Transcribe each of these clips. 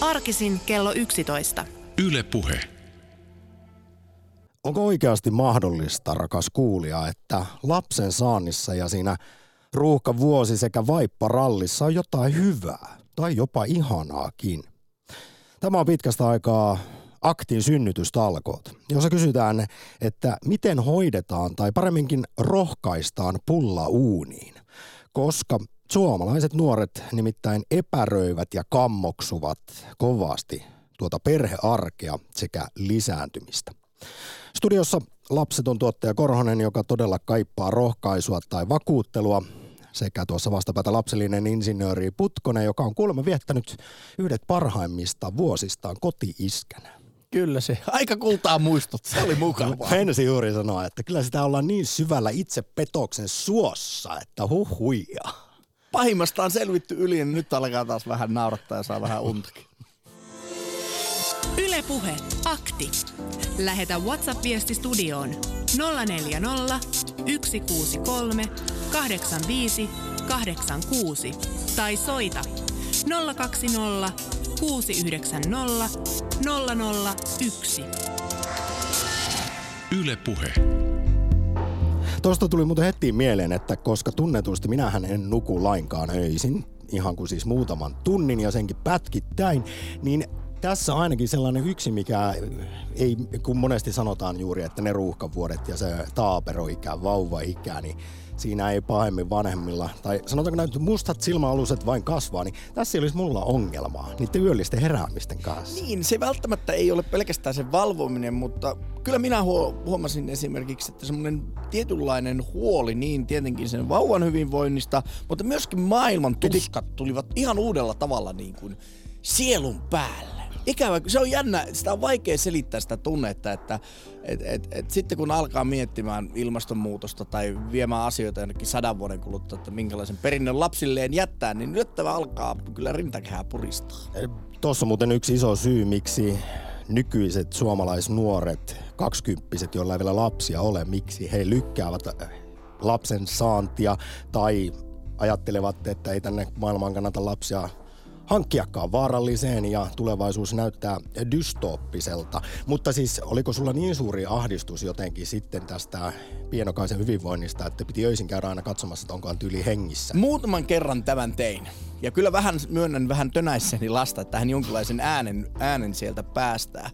Arkisin kello 11. Yle Puhe. Onko oikeasti mahdollista, rakas kuulija, että lapsen saannissa ja siinä ruuhka vuosi sekä vaipparallissa on jotain hyvää tai jopa ihanaakin? Tämä on pitkästä aikaa aktin synnytystalkoot, jossa kysytään, että miten hoidetaan tai paremminkin rohkaistaan pulla uuniin, koska suomalaiset nuoret nimittäin epäröivät ja kammoksuvat kovasti tuota perhearkea sekä lisääntymistä. Studiossa lapseton tuottaja Korhonen, joka todella kaippaa rohkaisua tai vakuuttelua, sekä tuossa vastapäätä lapsellinen insinööri Putkonen, joka on kuulemma viettänyt yhdet parhaimmista vuosistaan koti-iskänä. Kyllä se. Aika kultaa muistut. Se oli mukavaa. Ensi juuri sanoa, että kyllä sitä ollaan niin syvällä itse petoksen suossa, että huhuja. Pahimmasta on selvitty yli, niin nyt alkaa taas vähän naurattaa ja saa vähän untakin. Ylepuhe akti. Lähetä WhatsApp-viesti studioon 040 163 85 86 tai soita 020 690 001. Yle Puhe. Tuosta tuli muuten heti mieleen, että koska tunnetusti minähän en nuku lainkaan öisin, ihan kuin siis muutaman tunnin ja senkin pätkittäin, niin tässä ainakin sellainen yksi, mikä ei, kun monesti sanotaan juuri, että ne ruuhkavuodet ja se taaperoikä, vauva-ikä, niin siinä ei pahemmin vanhemmilla, tai sanotaanko näin, mustat silmäaluset vain kasvaa, niin tässä ei olisi mulla ongelmaa niiden yöllisten heräämisten kanssa. Niin, se välttämättä ei ole pelkästään se valvominen, mutta kyllä minä huomasin esimerkiksi, että semmoinen tietynlainen huoli niin tietenkin sen vauvan hyvinvoinnista, mutta myöskin maailman tuskat tulivat ihan uudella tavalla niin kuin sielun päälle ikävä, se on jännä, sitä on vaikea selittää sitä tunnetta, että et, et, et sitten kun alkaa miettimään ilmastonmuutosta tai viemään asioita jonnekin sadan vuoden kuluttua, että minkälaisen perinnön lapsilleen jättää, niin nyt tämä alkaa kyllä rintakehää puristaa. Tuossa muuten yksi iso syy, miksi nykyiset suomalaisnuoret, kaksikymppiset, joilla ei vielä lapsia ole, miksi he lykkäävät lapsen saantia tai ajattelevat, että ei tänne maailmaan kannata lapsia hankkiakaan vaaralliseen ja tulevaisuus näyttää dystooppiselta. Mutta siis oliko sulla niin suuri ahdistus jotenkin sitten tästä pienokaisen hyvinvoinnista, että piti öisin käydä aina katsomassa, että onkohan tyyli hengissä? Muutaman kerran tämän tein. Ja kyllä vähän myönnän vähän tönäissäni lasta, että hän jonkinlaisen äänen, äänen sieltä päästää.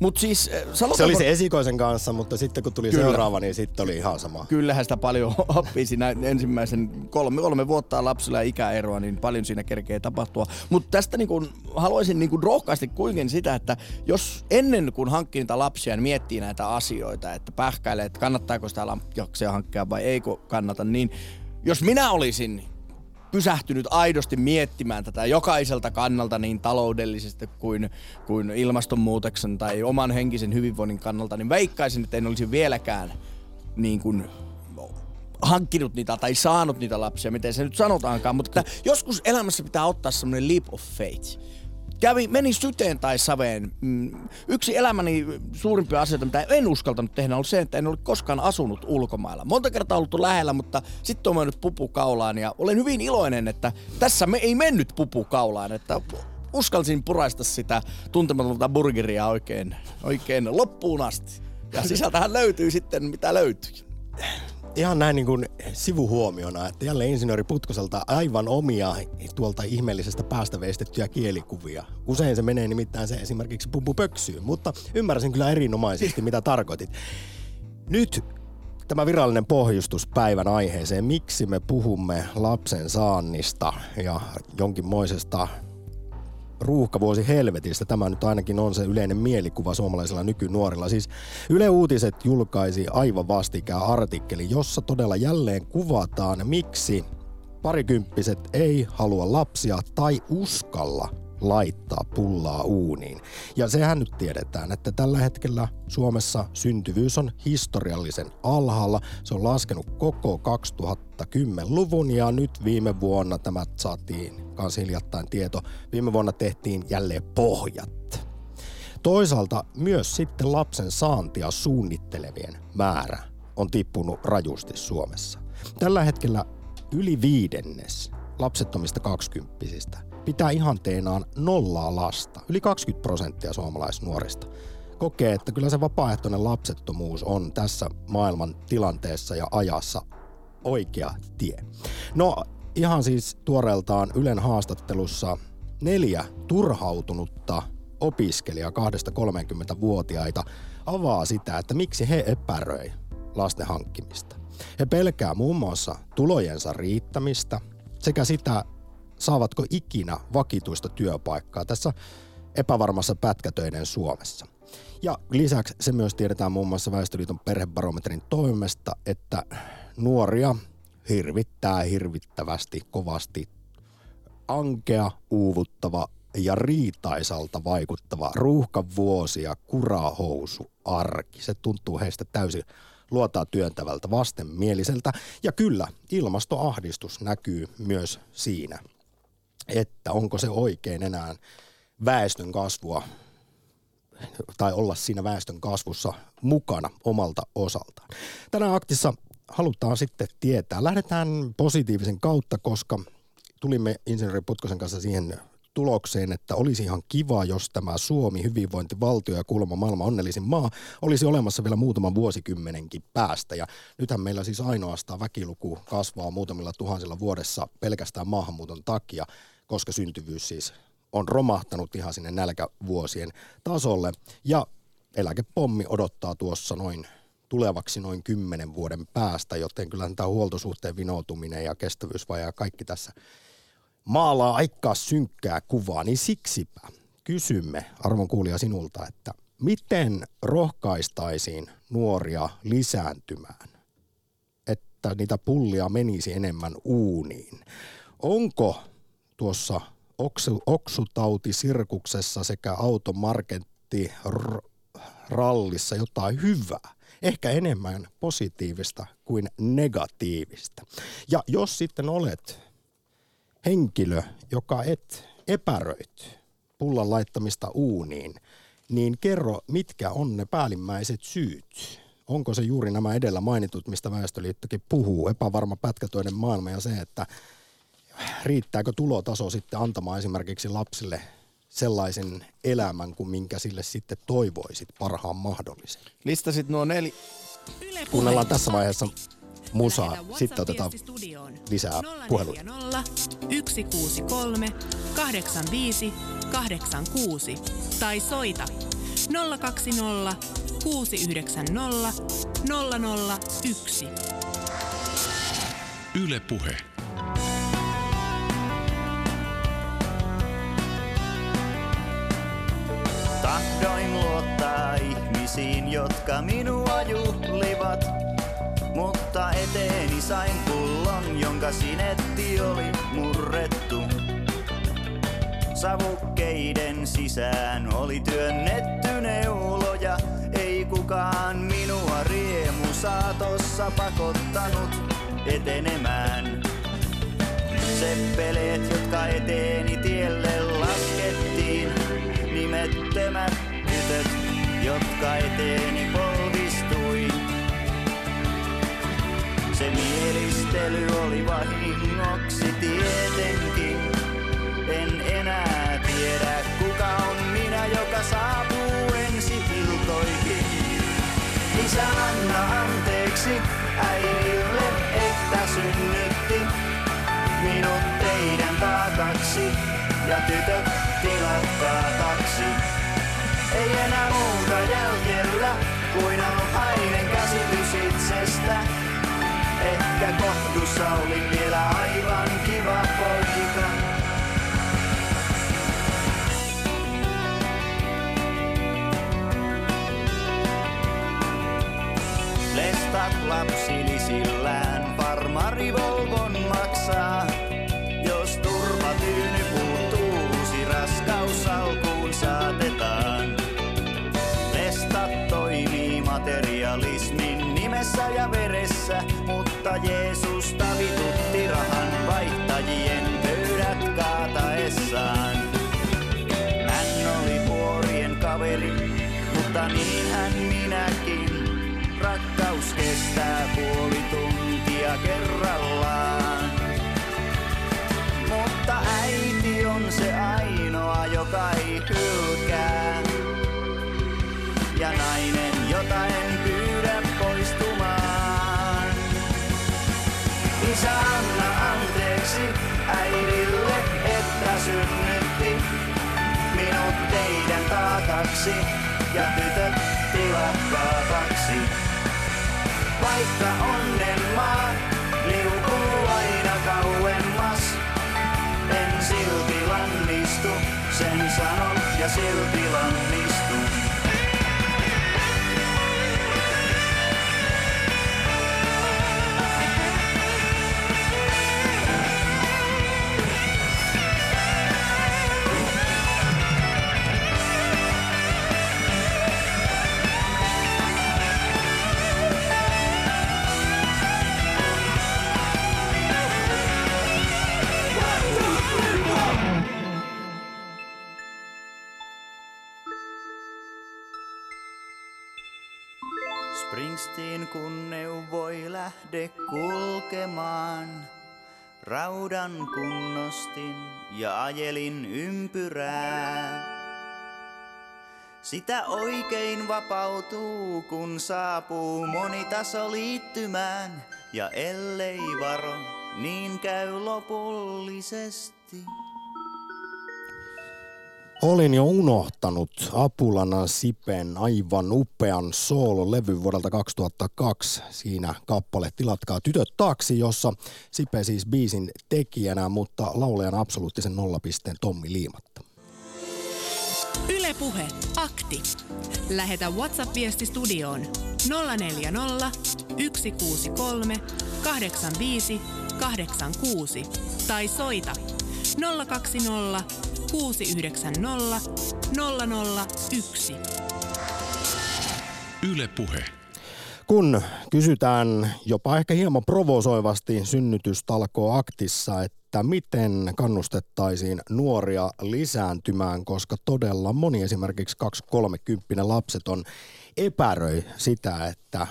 Mut siis, eh, sanotaanko... Se oli se esikoisen kanssa, mutta sitten kun tuli Kyllä. seuraava, niin sitten oli ihan sama. Kyllähän sitä paljon oppii siinä ensimmäisen kolme, kolme vuotta lapsilla ja ikäeroa, niin paljon siinä kerkee tapahtua. Mutta tästä niin kun, haluaisin niin kun rohkaasti kuitenkin sitä, että jos ennen kuin hankkii niitä lapsia, niin miettii näitä asioita, että pähkäilee, että kannattaako sitä lapsia hankkia vai eikö kannata, niin jos minä olisin pysähtynyt aidosti miettimään tätä jokaiselta kannalta niin taloudellisesti kuin, kuin ilmastonmuutoksen tai oman henkisen hyvinvoinnin kannalta, niin veikkaisin, että en olisi vieläkään niin kuin hankkinut niitä tai saanut niitä lapsia, miten se nyt sanotaankaan, mutta joskus elämässä pitää ottaa semmoinen leap of faith kävi, meni syteen tai saveen. Mm, yksi elämäni suurimpia asioita, mitä en uskaltanut tehdä, on se, että en ole koskaan asunut ulkomailla. Monta kertaa ollut lähellä, mutta sitten on mennyt pupu kaulaan ja olen hyvin iloinen, että tässä me ei mennyt pupu kaulaan, että uskalsin puraista sitä tuntematonta burgeria oikein, oikein loppuun asti. Ja sisältähän löytyy sitten mitä löytyy ihan näin niin kuin sivuhuomiona, että jälleen insinööri Putkoselta aivan omia tuolta ihmeellisestä päästä veistettyjä kielikuvia. Usein se menee nimittäin se esimerkiksi pöksyyn, mutta ymmärsin kyllä erinomaisesti, mitä tarkoitit. Nyt tämä virallinen pohjustus päivän aiheeseen, miksi me puhumme lapsen saannista ja jonkinmoisesta ruuhkavuosi helvetistä. Tämä nyt ainakin on se yleinen mielikuva suomalaisilla nykynuorilla. Siis Yle Uutiset julkaisi aivan vastikään artikkeli, jossa todella jälleen kuvataan, miksi parikymppiset ei halua lapsia tai uskalla laittaa pullaa uuniin. Ja sehän nyt tiedetään, että tällä hetkellä Suomessa syntyvyys on historiallisen alhaalla. Se on laskenut koko 2010-luvun ja nyt viime vuonna tämä saatiin kans hiljattain tieto. Viime vuonna tehtiin jälleen pohjat. Toisaalta myös sitten lapsen saantia suunnittelevien määrä on tippunut rajusti Suomessa. Tällä hetkellä yli viidennes lapsettomista kaksikymppisistä pitää ihanteenaan nollaa lasta. Yli 20 prosenttia suomalaisnuorista kokee, että kyllä se vapaaehtoinen lapsettomuus on tässä maailman tilanteessa ja ajassa oikea tie. No ihan siis tuoreeltaan Ylen haastattelussa neljä turhautunutta opiskelija 2-30-vuotiaita avaa sitä, että miksi he epäröi lasten hankkimista. He pelkää muun muassa tulojensa riittämistä sekä sitä, saavatko ikinä vakituista työpaikkaa tässä epävarmassa pätkätöiden Suomessa. Ja lisäksi se myös tiedetään muun muassa Väestöliiton perhebarometrin toimesta, että nuoria hirvittää hirvittävästi kovasti ankea, uuvuttava ja riitaisalta vaikuttava ruuhkavuosi ja kurahousu arki. Se tuntuu heistä täysin luotaa työntävältä vastenmieliseltä. Ja kyllä, ilmastoahdistus näkyy myös siinä, että onko se oikein enää väestön kasvua tai olla siinä väestön kasvussa mukana omalta osaltaan. Tänään aktissa halutaan sitten tietää. Lähdetään positiivisen kautta, koska tulimme insinööri Putkosen kanssa siihen tulokseen, että olisi ihan kiva, jos tämä Suomi, hyvinvointivaltio ja kuulemma maailman onnellisin maa, olisi olemassa vielä muutaman vuosikymmenenkin päästä. Ja nythän meillä siis ainoastaan väkiluku kasvaa muutamilla tuhansilla vuodessa pelkästään maahanmuuton takia, koska syntyvyys siis on romahtanut ihan sinne nälkävuosien tasolle. Ja eläkepommi odottaa tuossa noin tulevaksi noin kymmenen vuoden päästä, joten kyllä tämä huoltosuhteen vinoutuminen ja kestävyysvaja ja kaikki tässä maalaa aikaa synkkää kuvaa, niin siksipä kysymme arvon kuulija sinulta, että miten rohkaistaisiin nuoria lisääntymään, että niitä pullia menisi enemmän uuniin. Onko tuossa oksu, oksutautisirkuksessa sekä automarketti rallissa jotain hyvää? Ehkä enemmän positiivista kuin negatiivista. Ja jos sitten olet henkilö, joka et epäröit pullan laittamista uuniin, niin kerro, mitkä on ne päällimmäiset syyt? Onko se juuri nämä edellä mainitut, mistä Väestöliittokin puhuu, epävarma pätkätöiden maailma ja se, että riittääkö tulotaso sitten antamaan esimerkiksi lapsille sellaisen elämän kuin minkä sille sitten toivoisit parhaan mahdollisen. Listasit nuo neli... Kuunnellaan tässä vaiheessa musaa. Sitten otetaan lisää puheluja. 163 85 86 tai soita 020 690 001. Yle Puhe. Tahdoin luottaa ihmisiin, jotka minua juhlivat mutta eteeni sain pullon, jonka sinetti oli murrettu. Savukkeiden sisään oli työnnetty neuloja, ei kukaan minua riemu saatossa pakottanut etenemään. Seppeleet, jotka eteeni tielle laskettiin, nimettömät tytöt, jotka eteeni Se mielistely oli vahingoksi tietenkin. En enää tiedä kuka on minä, joka saapuu ensi iltoihin. Isä anna anteeksi äidille, että synnytti minut teidän taakaksi ja tytöt tilatkaa taksi. Ei enää muuta jäljellä kuin alhainen käsitys itsestä. Ehkä kohdussa oli joka ei hylkää. Ja nainen, jota en pyydä poistumaan. Isä anna anteeksi äidille, että synnytti minut teidän taakaksi ja tytöt tilatkaa kaksi. Vaikka onnen silti lannistun. Kulkemaan. Raudan kunnostin ja ajelin ympyrää. Sitä oikein vapautuu, kun saapuu monitaso liittymään. Ja ellei varo, niin käy lopullisesti. Olin jo unohtanut Apulana Sipen aivan upean soololevy vuodelta 2002. Siinä kappale Tilatkaa tytöt taksi, jossa Sipe siis biisin tekijänä, mutta laulajan absoluuttisen nollapisteen Tommi Liimatta. Ylepuhe akti. Lähetä WhatsApp-viesti studioon 040 163 85 86 tai soita 020 690 001. Yle Puhe. Kun kysytään jopa ehkä hieman provosoivasti synnytystalkoo aktissa, että miten kannustettaisiin nuoria lisääntymään, koska todella moni esimerkiksi 2-30 lapseton epäröi sitä, että,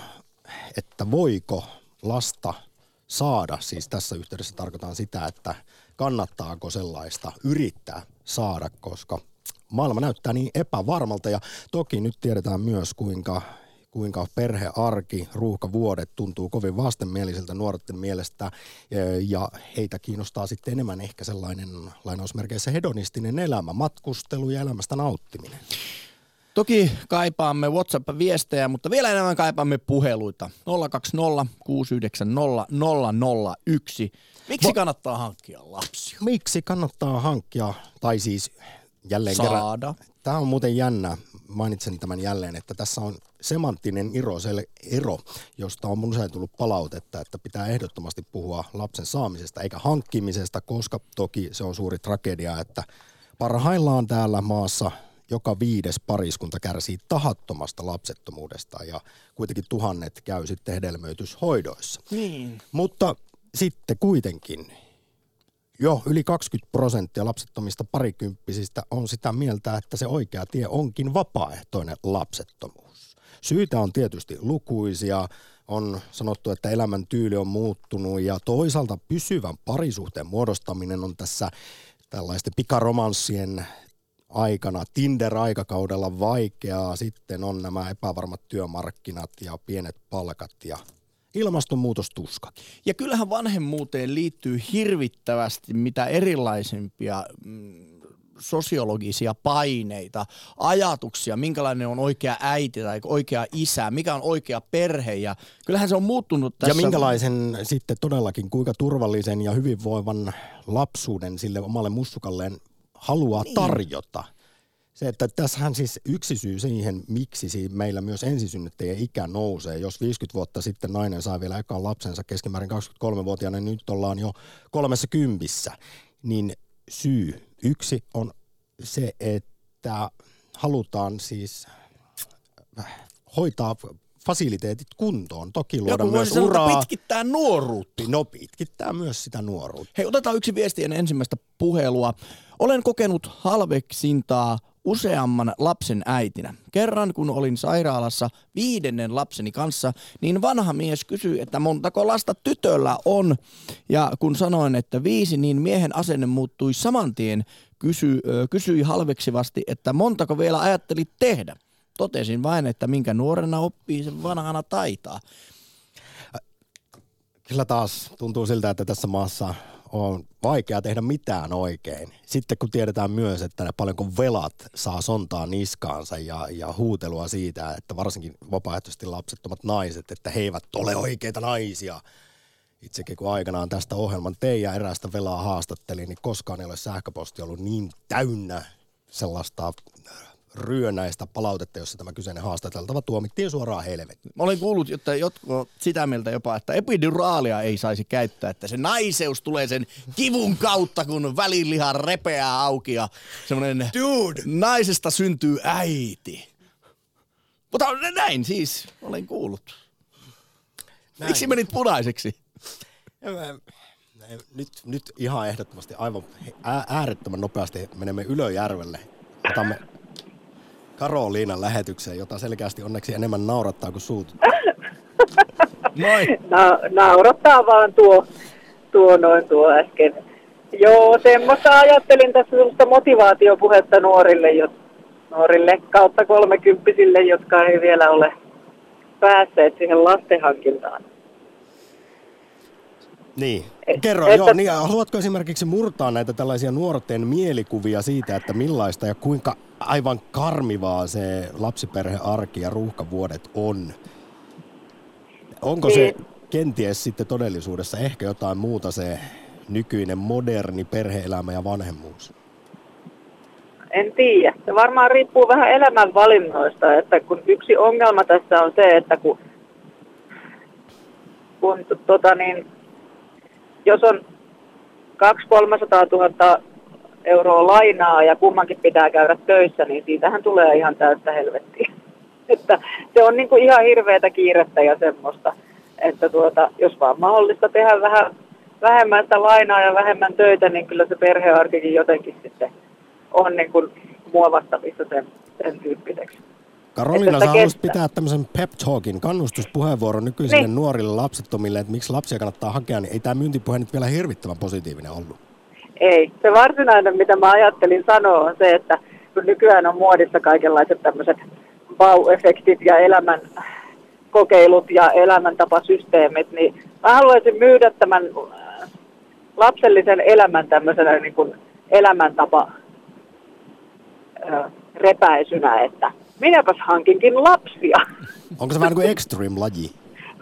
että voiko lasta saada. Siis tässä yhteydessä tarkoitan sitä, että kannattaako sellaista yrittää saada, koska maailma näyttää niin epävarmalta ja toki nyt tiedetään myös kuinka kuinka perhearki, ruuhkavuodet tuntuu kovin vastenmieliseltä nuorten mielestä ja heitä kiinnostaa sitten enemmän ehkä sellainen lainausmerkeissä hedonistinen elämä, matkustelu ja elämästä nauttiminen. Toki kaipaamme WhatsApp-viestejä, mutta vielä enemmän kaipaamme puheluita. 020 690 001. Miksi Vo- kannattaa hankkia lapsia? Miksi kannattaa hankkia, tai siis jälleen kerran, Saada. Tämä on muuten jännä, mainitsen tämän jälleen, että tässä on semanttinen ero, ero josta on mun usein tullut palautetta, että pitää ehdottomasti puhua lapsen saamisesta eikä hankkimisesta, koska toki se on suuri tragedia, että parhaillaan täällä maassa joka viides pariskunta kärsii tahattomasta lapsettomuudesta ja kuitenkin tuhannet käy sitten hedelmöityshoidoissa. Niin. Mutta sitten kuitenkin jo yli 20 prosenttia lapsettomista parikymppisistä on sitä mieltä, että se oikea tie onkin vapaaehtoinen lapsettomuus. Syitä on tietysti lukuisia. On sanottu, että elämäntyyli on muuttunut ja toisaalta pysyvän parisuhteen muodostaminen on tässä tällaisten pikaromanssien aikana, Tinder-aikakaudella vaikeaa. Sitten on nämä epävarmat työmarkkinat ja pienet palkat ja ilmastonmuutostuskat. Ja kyllähän vanhemmuuteen liittyy hirvittävästi mitä erilaisimpia mm, sosiologisia paineita, ajatuksia, minkälainen on oikea äiti tai oikea isä, mikä on oikea perhe ja kyllähän se on muuttunut tässä. Ja minkälaisen sitten todellakin, kuinka turvallisen ja hyvinvoivan lapsuuden sille omalle mussukalleen haluaa niin. tarjota. Se, että tässähän siis yksi syy siihen, miksi si- meillä myös ensisynnyttäjien ikä nousee. Jos 50 vuotta sitten nainen sai vielä ekan lapsensa keskimäärin 23-vuotiaana, niin nyt ollaan jo kolmessa kympissä. Niin syy yksi on se, että halutaan siis hoitaa fasiliteetit kuntoon. Toki luoda Joku myös sanoa, uraa. pitkittää nuoruutta. No pitkittää myös sitä nuoruutta. Hei, otetaan yksi viesti ennen ensimmäistä puhelua. Olen kokenut halveksintaa useamman lapsen äitinä. Kerran kun olin sairaalassa viidennen lapseni kanssa, niin vanha mies kysyi, että montako lasta tytöllä on. Ja kun sanoin, että viisi, niin miehen asenne muuttui saman tien. Kysy, kysyi halveksivasti, että montako vielä ajattelit tehdä. Totesin vain, että minkä nuorena oppii, sen vanhana taitaa. Kyllä taas tuntuu siltä, että tässä maassa on vaikea tehdä mitään oikein. Sitten kun tiedetään myös, että paljonko velat saa sontaa niskaansa ja, ja huutelua siitä, että varsinkin vapaaehtoisesti lapsettomat naiset, että he eivät ole oikeita naisia. Itsekin kun aikanaan tästä ohjelman tein ja erästä velaa haastattelin, niin koskaan ei ole sähköposti ollut niin täynnä sellaista ryönäistä palautetta, jossa tämä kyseinen haastateltava tuomittiin suoraan helvettiin. Mä olen kuullut, että jotkut sitä mieltä jopa, että epiduraalia ei saisi käyttää, että se naiseus tulee sen kivun kautta, kun väliliha repeää auki ja semmoinen Dude. naisesta syntyy äiti. Mutta näin siis, olen kuullut. Näin. Miksi menit punaiseksi? Nyt, nyt ihan ehdottomasti aivan äärettömän nopeasti menemme Ylöjärvelle. Otamme Karoliinan lähetykseen, jota selkeästi onneksi enemmän naurattaa kuin suut. Moi. Na- naurattaa vaan tuo, tuo noin tuo äsken. Joo, semmoista ajattelin tässä semmoista motivaatiopuhetta nuorille, jo, nuorille kautta kolmekymppisille, jotka ei vielä ole päässeet siihen lastenhankintaan. Niin. Kerro, että, joo, niin, haluatko esimerkiksi murtaa näitä tällaisia nuorten mielikuvia siitä, että millaista ja kuinka aivan karmivaa se lapsiperhearki ja ruuhkavuodet on? Onko niin. se kenties sitten todellisuudessa ehkä jotain muuta se nykyinen moderni perheelämä ja vanhemmuus? En tiedä. Se varmaan riippuu vähän elämän valinnoista, että kun yksi ongelma tässä on se, että kun, kun tota niin, jos on 200 000 euroa lainaa ja kummankin pitää käydä töissä, niin siitähän tulee ihan täyttä helvettiä. Että se on niin kuin ihan hirveätä kiirettä ja semmoista, että tuota, jos vaan mahdollista tehdä vähän vähemmän sitä lainaa ja vähemmän töitä, niin kyllä se perhearkikin jotenkin sitten on niin kuin muovattavissa sen, sen tyyppiseksi. Karolina, sä haluaisit pitää tämmöisen pep talkin, kannustuspuheenvuoron nykyisille niin. nuorille lapsettomille, että miksi lapsia kannattaa hakea, niin ei tämä myyntipuhe nyt vielä hirvittävän positiivinen ollut. Ei. Se varsinainen, mitä mä ajattelin sanoa, on se, että kun nykyään on muodissa kaikenlaiset tämmöiset bau-efektit ja elämän kokeilut ja elämäntapasysteemit, niin mä haluaisin myydä tämän lapsellisen elämän tämmöisenä niin kuin elämäntapa repäisynä, että minäpäs hankinkin lapsia. Onko se vähän niin kuin extreme-laji?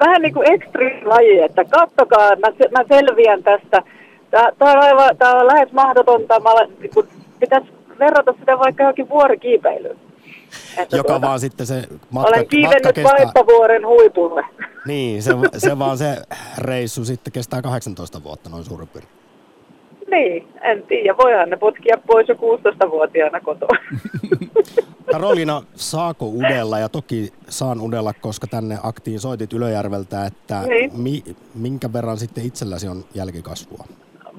Vähän niin kuin extreme-laji, että kattokaa, mä, mä selviän tästä. Tämä on, aivan, tämä on lähes mahdotonta. Mä olen, niin pitäisi verrata sitä vaikka johonkin vuorikiipeilyyn. Että Joka tuota, vaan sitten se matka, Olen kiivennyt Vaippavuoren huipulle. Niin, se, se vaan se reissu sitten kestää 18 vuotta noin suurin piirtein. Niin, en tiedä. Voihan ne potkia pois jo 16-vuotiaana kotoa. Karolina, saako udella, ja toki saan udella, koska tänne aktiin soitit Ylöjärveltä, että niin. mi, minkä verran sitten itselläsi on jälkikasvua?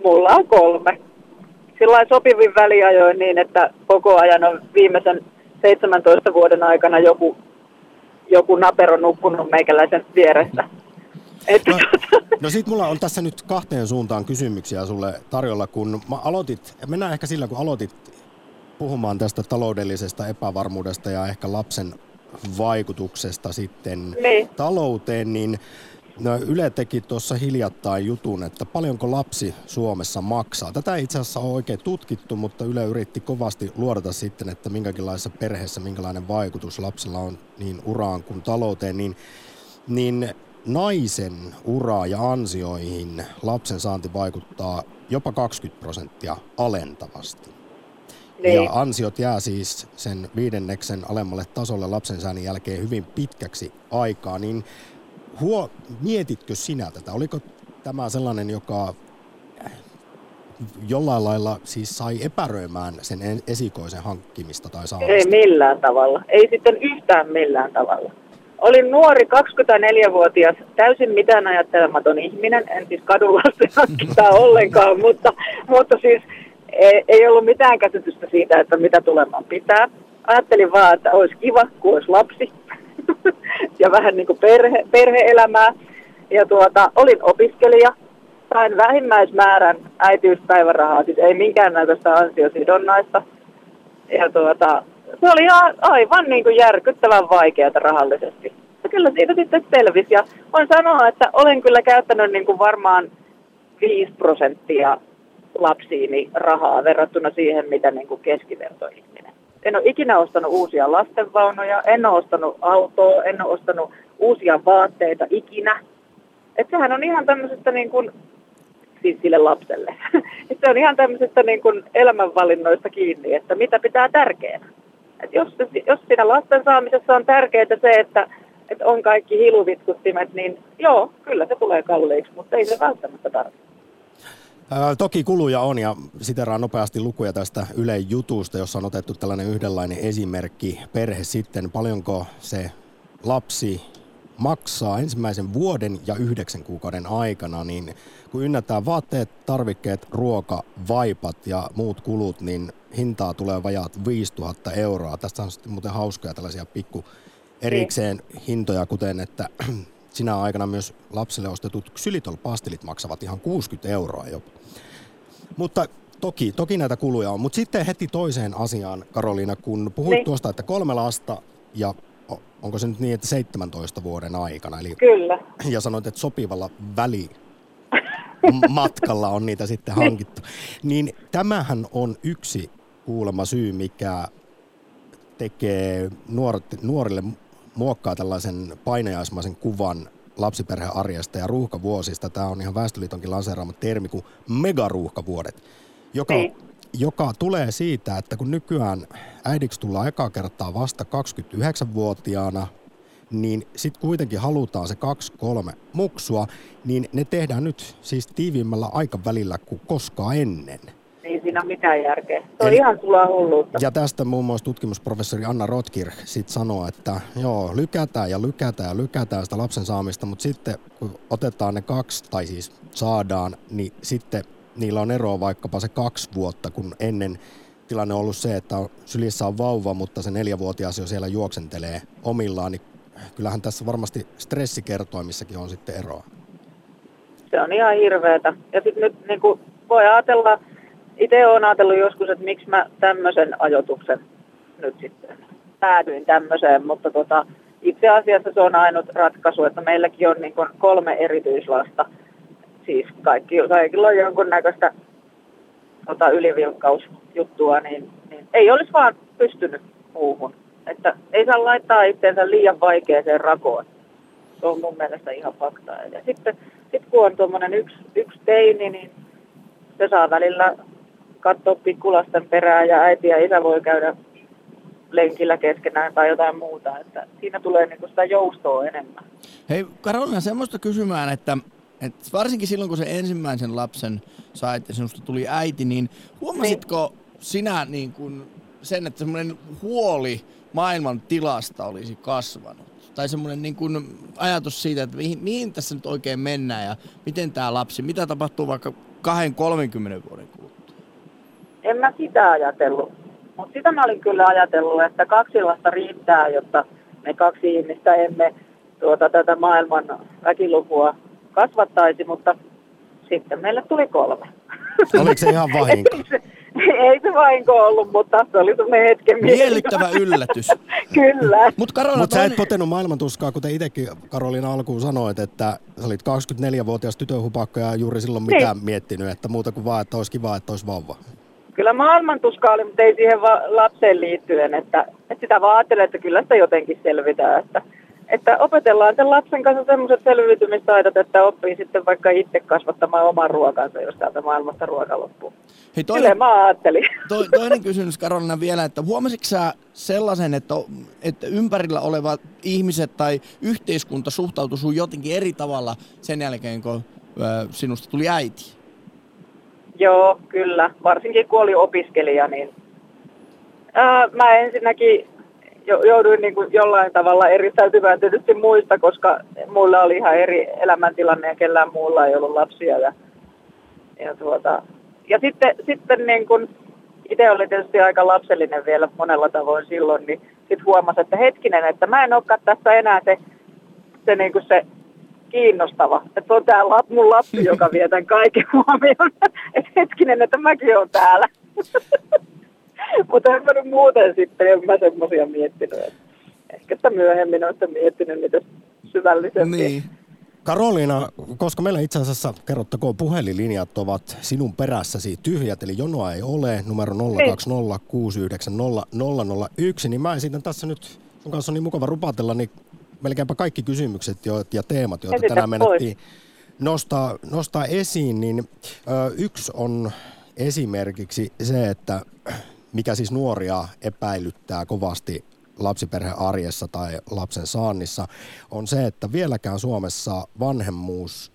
Mulla on kolme. Sillä sopivin väliajoin niin, että koko ajan on viimeisen 17 vuoden aikana joku, joku napero nukkunut meikäläisen vieressä. No, no sit mulla on tässä nyt kahteen suuntaan kysymyksiä sulle tarjolla, kun mä aloitit, mennään ehkä sillä kun aloitit puhumaan tästä taloudellisesta epävarmuudesta ja ehkä lapsen vaikutuksesta sitten niin. talouteen, niin No, Yle teki tuossa hiljattain jutun, että paljonko lapsi Suomessa maksaa. Tätä ei itse asiassa ole oikein tutkittu, mutta Yle yritti kovasti luodata sitten, että minkälaisessa perheessä minkälainen vaikutus lapsella on niin uraan kuin talouteen. Niin, niin naisen uraa ja ansioihin lapsen saanti vaikuttaa jopa 20 prosenttia alentavasti. Niin. Ja ansiot jää siis sen viidenneksen alemmalle tasolle lapsen saannin jälkeen hyvin pitkäksi aikaa, niin huo, mietitkö sinä tätä? Oliko tämä sellainen, joka jollain lailla siis sai epäröimään sen esikoisen hankkimista tai saamista? Ei millään tavalla. Ei sitten yhtään millään tavalla. Olin nuori 24-vuotias, täysin mitään ajattelematon ihminen, en siis kadulla se hankintaa ollenkaan, mutta, mutta siis ei, ei ollut mitään käsitystä siitä, että mitä tulemaan pitää. Ajattelin vaan, että olisi kiva, kun olisi lapsi ja vähän niin kuin perhe, perhe-elämää. Ja tuota, olin opiskelija, sain vähimmäismäärän äitiyspäivärahaa, siis ei minkäännäköistä ansiosidonnaista. Ja tuota, se oli aivan niin kuin järkyttävän vaikeaa rahallisesti. Ja kyllä siitä sitten selvisi. Ja voin sanoa, että olen kyllä käyttänyt niin kuin varmaan 5 prosenttia lapsiini rahaa verrattuna siihen, mitä niin kuin keskivertoihminen. En ole ikinä ostanut uusia lastenvaunoja, en ole ostanut autoa, en ole ostanut uusia vaatteita ikinä. Että sehän on ihan tämmöisestä niin kuin, siis sille lapselle. että se on ihan tämmöisestä niin kuin elämänvalinnoista kiinni, että mitä pitää tärkeänä. Et jos, jos siinä lasten saamisessa on tärkeää se, että, että on kaikki hiluvitkuttimet, niin joo, kyllä se tulee kalliiksi, mutta ei se välttämättä tarvitse. Ää, toki kuluja on ja siteraan nopeasti lukuja tästä Ylen jutusta, jossa on otettu tällainen yhdenlainen esimerkki. Perhe sitten, paljonko se lapsi maksaa ensimmäisen vuoden ja yhdeksän kuukauden aikana, niin kun ynnätään vaatteet, tarvikkeet, ruoka, vaipat ja muut kulut, niin hintaa tulee vajaat 5000 euroa. Tästä on sitten muuten hauskoja tällaisia pikku erikseen hintoja, kuten että sinä aikana myös lapsille ostetut ksylitol-pastilit maksavat ihan 60 euroa jopa. Mutta toki, toki näitä kuluja on. Mutta sitten heti toiseen asiaan, Karoliina, kun puhuit niin. tuosta, että kolme lasta ja onko se nyt niin, että 17 vuoden aikana. Eli, Kyllä. Ja sanoit, että sopivalla väli matkalla on niitä sitten hankittu. Niin tämähän on yksi kuulema syy, mikä tekee nuoret, nuorille muokkaa tällaisen painajaismaisen kuvan lapsiperhearjesta ja ruuhkavuosista. Tämä on ihan Väestöliitonkin lanseeraama termi kuin megaruuhkavuodet, joka, niin. joka tulee siitä, että kun nykyään äidiksi tullaan ekaa kertaa vasta 29-vuotiaana, niin sitten kuitenkin halutaan se kaksi, kolme muksua, niin ne tehdään nyt siis tiiviimmällä aikavälillä kuin koskaan ennen – ei siinä ole mitään järkeä. Se on Eli, ihan sulaa hulluutta. Ja tästä muun muassa tutkimusprofessori Anna Rotkir sitten sanoo, että joo, lykätään ja lykätään ja lykätään sitä lapsen saamista, mutta sitten kun otetaan ne kaksi, tai siis saadaan, niin sitten niillä on eroa vaikkapa se kaksi vuotta, kun ennen tilanne on ollut se, että sylissä on vauva, mutta se neljävuotias jo siellä juoksentelee omillaan, niin kyllähän tässä varmasti stressikertoimissakin on sitten eroa. Se on ihan hirveetä. Ja sitten nyt niin kuin voi ajatella, itse olen ajatellut joskus, että miksi mä tämmöisen ajotuksen nyt sitten päädyin tämmöiseen, mutta tota, itse asiassa se on ainut ratkaisu, että meilläkin on niin kolme erityislasta. Siis kaikki, kaikilla on jonkunnäköistä tota, ylivilkkausjuttua, niin, niin ei olisi vaan pystynyt muuhun. Että ei saa laittaa itseensä liian vaikeaseen rakoon. Se on mun mielestä ihan fakta. Ja sitten sit kun on tuommoinen yksi, yksi teini, niin se saa välillä katsoa pikkulasten perää ja äiti ja isä voi käydä lenkillä keskenään tai jotain muuta. Että siinä tulee niinku sitä joustoa enemmän. Hei Karolina, semmoista kysymään, että, että varsinkin silloin kun se ensimmäisen lapsen sait ja sinusta tuli äiti, niin huomasitko niin. sinä niin kuin sen, että semmoinen huoli maailman tilasta olisi kasvanut? Tai semmoinen niin kuin ajatus siitä, että mihin, mihin tässä nyt oikein mennään ja miten tämä lapsi, mitä tapahtuu vaikka 2-30 vuoden en mä sitä ajatellut. Mutta sitä mä olin kyllä ajatellut, että kaksi lasta riittää, jotta me kaksi ihmistä emme tuota, tätä maailman väkilukua kasvattaisi, mutta sitten meille tuli kolme. Oliko se ihan vahinko? ei se vahinko ollut, mutta se oli semmoinen hetken Miellyttävä yllätys. Kyllä. Mutta Mut sä et potenut maailmantuskaa, kuten itsekin Karolina alkuun sanoit, että sä olit 24-vuotias tytönhupakka ja juuri silloin niin. mitään miettinyt, että muuta kuin vaan, että olisi kiva, että olisi vauva. Kyllä maailmantuska oli, mutta ei siihen va- lapseen liittyen, että, että sitä vaan ajattelee, että kyllä sitä jotenkin selvitään. Että, että opetellaan sen lapsen kanssa sellaiset selviytymistaidot, että oppii sitten vaikka itse kasvattamaan oman ruokansa, jos täältä maailmasta ruoka loppuu. Hei, toinen, mä ajattelin. To, toinen kysymys Karolina vielä, että huomasitko sä sellaisen, että, että ympärillä olevat ihmiset tai yhteiskunta suhtautuu jotenkin eri tavalla sen jälkeen, kun sinusta tuli äiti? Joo, kyllä. Varsinkin kun oli opiskelija, niin ää, mä ensinnäkin jouduin niin kuin jollain tavalla eristäytymään tietysti muista, koska mulla oli ihan eri elämäntilanne ja kellään muulla ei ollut lapsia. Ja, ja tuota, ja sitten, sitten niin kun, itse oli tietysti aika lapsellinen vielä monella tavoin silloin, niin sitten huomasi, että hetkinen, että mä en olekaan tässä enää se, se, niin kuin se kiinnostava. Että se on tää lap, mun lapsi, joka vie tämän kaiken huomioon. että hetkinen, että mäkin olen täällä. Mutta en mä nyt muuten sitten, en mä semmoisia miettinyt. Että ehkä sitä myöhemmin olette miettinyt niitä syvällisempiä. Niin. Karoliina, koska meillä itse asiassa, kerrottakoon, puhelinlinjat ovat sinun perässäsi tyhjät, eli jonoa ei ole, numero 020690001, niin mä esitän tässä nyt, sun kanssa on niin mukava rupatella, niin melkeinpä kaikki kysymykset jo, ja teemat, joita Esitä tänään menettiin nostaa, nostaa esiin, niin ö, yksi on esimerkiksi se, että mikä siis nuoria epäilyttää kovasti lapsiperheen arjessa tai lapsen saannissa, on se, että vieläkään Suomessa vanhemmuus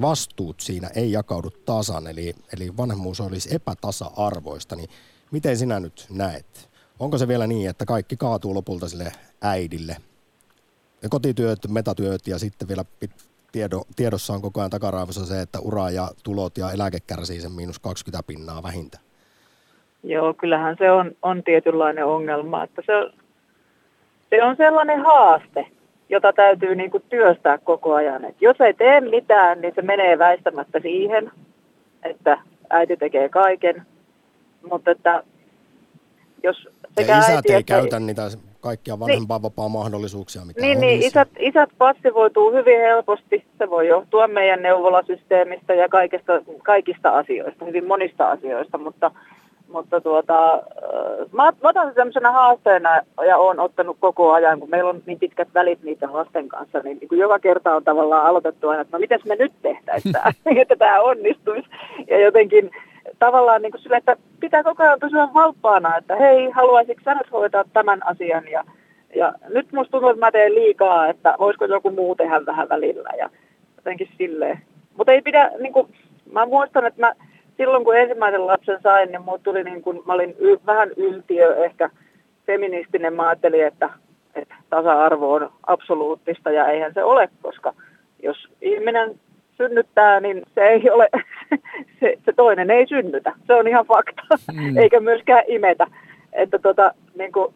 vastuut siinä ei jakaudu tasan, eli, eli vanhemmuus olisi epätasa-arvoista, niin miten sinä nyt näet? Onko se vielä niin, että kaikki kaatuu lopulta sille äidille? Ja kotityöt, metatyöt ja sitten vielä tiedo, tiedossa on koko ajan takaraivossa se, että ura ja tulot ja eläke kärsii sen miinus 20 pinnaa vähintään. Joo, kyllähän se on, on tietynlainen ongelma, että se on, se on sellainen haaste, jota täytyy niin kuin työstää koko ajan. Et jos ei tee mitään, niin se menee väistämättä siihen, että äiti tekee kaiken, mutta että jos sekä Ja isät äiti ei että käytä niitä kaikkia vanhempainvapaa mahdollisuuksia, mitä Niin, on niin isät, isät passivoituu hyvin helposti. Se voi johtua meidän neuvolasysteemistä ja kaikista, kaikista asioista, hyvin monista asioista, mutta, mutta tuota, mä, mä otan sen sellaisena haasteena ja olen ottanut koko ajan, kun meillä on niin pitkät välit niiden lasten kanssa, niin, niin kuin joka kerta on tavallaan aloitettu aina, että no miten me nyt tehtäisiin että tämä onnistuisi. Ja jotenkin tavallaan niin kuin sille, että pitää koko ajan pysyä valppaana, että hei, haluaisitko sä nyt hoitaa tämän asian ja ja nyt musta tuntuu, että mä teen liikaa, että voisiko joku muu tehdä vähän välillä ja jotenkin silleen. Mutta ei pidä, niin kuin, mä muistan, että mä silloin kun ensimmäisen lapsen sain, niin muut tuli niin kuin, mä olin y, vähän yltiö, ehkä feministinen. Mä ajattelin, että, että tasa-arvo on absoluuttista ja eihän se ole, koska jos ihminen synnyttää, niin se ei ole, se, se toinen ei synnytä. Se on ihan fakta, Mm. eikä myöskään imetä. Että tota, niin kuin,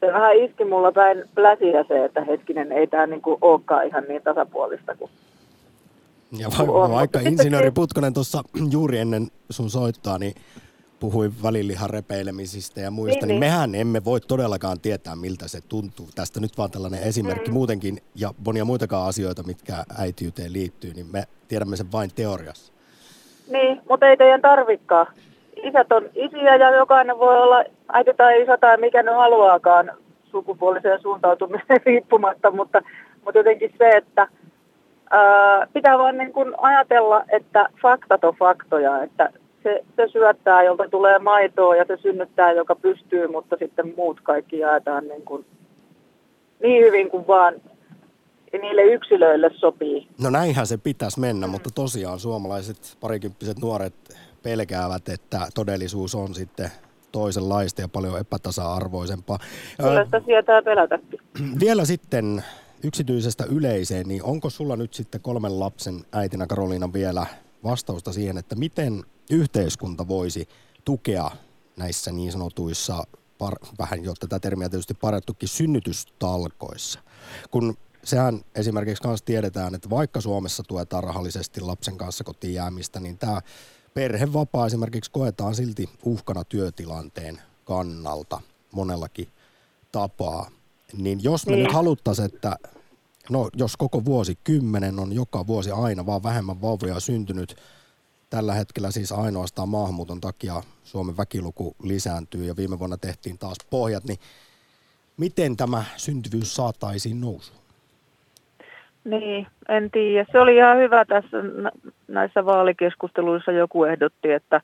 se vähän iski mulla päin pläsiä se, että hetkinen, ei tämä niinku olekaan ihan niin tasapuolista kuin Ja va- vaikka insinööri Putkonen tuossa juuri ennen sun soittaa, niin puhui välilihan repeilemisistä ja muista, niin, Niin, niin mehän emme voi todellakaan tietää, miltä se tuntuu. Tästä nyt vaan tällainen esimerkki Mm. muutenkin ja monia muitakaan asioita, mitkä äitiyteen liittyy, niin me tiedämme sen vain teoriassa. Niin, mutta ei teidän tarvikaan. Isät on isiä ja jokainen voi olla äiti tai isä tai mikä ne haluaakaan sukupuoliseen suuntautumiseen riippumatta, mutta, mutta jotenkin se, että ää, pitää vaan niin kuin ajatella, että faktat on faktoja, että se, se syöttää, jolta tulee maitoa ja se synnyttää, joka pystyy, mutta sitten muut kaikki jaetaan niin, kuin, niin hyvin kuin vaan niille yksilöille sopii. No näinhän se pitäisi mennä, mutta tosiaan suomalaiset parikymppiset nuoret pelkäävät, että todellisuus on sitten toisenlaista ja paljon epätasa-arvoisempaa. Kyllä sitä sietää pelätäkin. Vielä sitten yksityisestä yleiseen, niin onko sulla nyt sitten kolmen lapsen äitinä Karoliina vielä vastausta siihen, että miten yhteiskunta voisi tukea näissä niin sanotuissa, par, vähän jo tätä termiä tietysti parettukin, synnytystalkoissa? Kun sehän esimerkiksi kanssa tiedetään, että vaikka Suomessa tuetaan rahallisesti lapsen kanssa kotiin jäämistä, niin tämä perhevapaa esimerkiksi koetaan silti uhkana työtilanteen kannalta monellakin tapaa. Niin jos me Niin. nyt haluttaisiin, että no jos koko vuosi kymmenen on joka vuosi aina vaan vähemmän vauvoja syntynyt, tällä hetkellä siis ainoastaan maahanmuuton takia Suomen väkiluku lisääntyy ja viime vuonna tehtiin taas pohjat, niin miten tämä syntyvyys saataisiin nousuun? Niin, en tiedä. Se oli ihan hyvä tässä nä- näissä vaalikeskusteluissa joku ehdotti, että,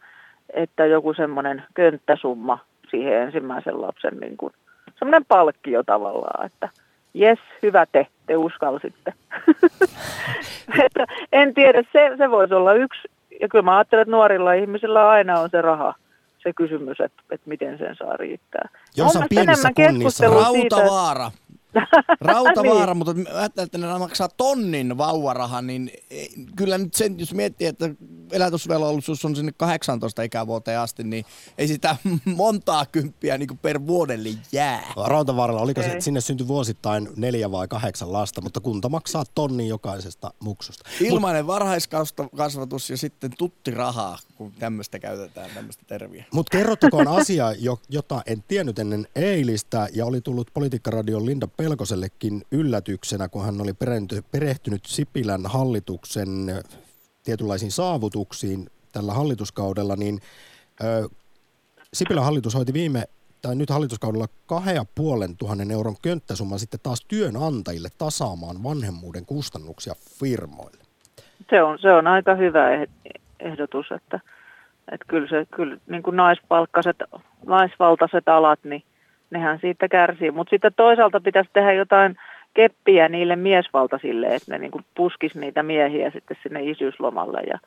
että joku semmoinen könttäsumma siihen ensimmäisen lapsen niin kuin, semmoinen palkkio tavallaan, että jes, hyvä te, te uskalsitte. että en tiedä, se, se voisi olla yksi, ja kyllä mä ajattelen, että nuorilla ihmisillä aina on se raha, se kysymys, että, että miten sen saa riittää. Jossain Mun mielestä pienissä kunnissa siitä, että- Rautavaara. Niin. mutta mä ajattelen, että ne maksaa tonnin vauvarahan, niin ei- kyllä nyt sen, jos miettii, että elätysvelvollisuus on sinne 18 ikävuoteen asti, niin ei sitä montaa kymppiä niin per vuodelle jää. Rautavaaralla, oliko se, että sinne syntyi vuosittain neljä vai kahdeksan lasta, mutta kunta maksaa tonni jokaisesta muksusta. Ilmainen varhaiskasvatus ja sitten tutti rahaa, kun tämmöistä käytetään, tämmöistä terviä. Mutta kerrottakoon asia, jota en tiennyt ennen eilistä ja oli tullut Politiikkaradion Linda Pelkosellekin yllätyksenä, kun hän oli perehtynyt Sipilän hallituksen tietynlaisiin saavutuksiin tällä hallituskaudella, niin Sipilän hallitus hoiti viime tai nyt hallituskaudella kahden ja puolen tuhannen euron könttäsumman sitten taas työnantajille tasaamaan vanhemmuuden kustannuksia firmoille. Se on, se on aika hyvä ehdotus, että, että kyllä, se, kyllä niin kuin naispalkkaiset, naisvaltaiset alat, niin nehän siitä kärsii. Mutta sitten toisaalta pitäisi tehdä jotain keppiä niille miesvaltaisille, että ne niin kuin puskis niitä miehiä sitten sinne isyyslomalle ja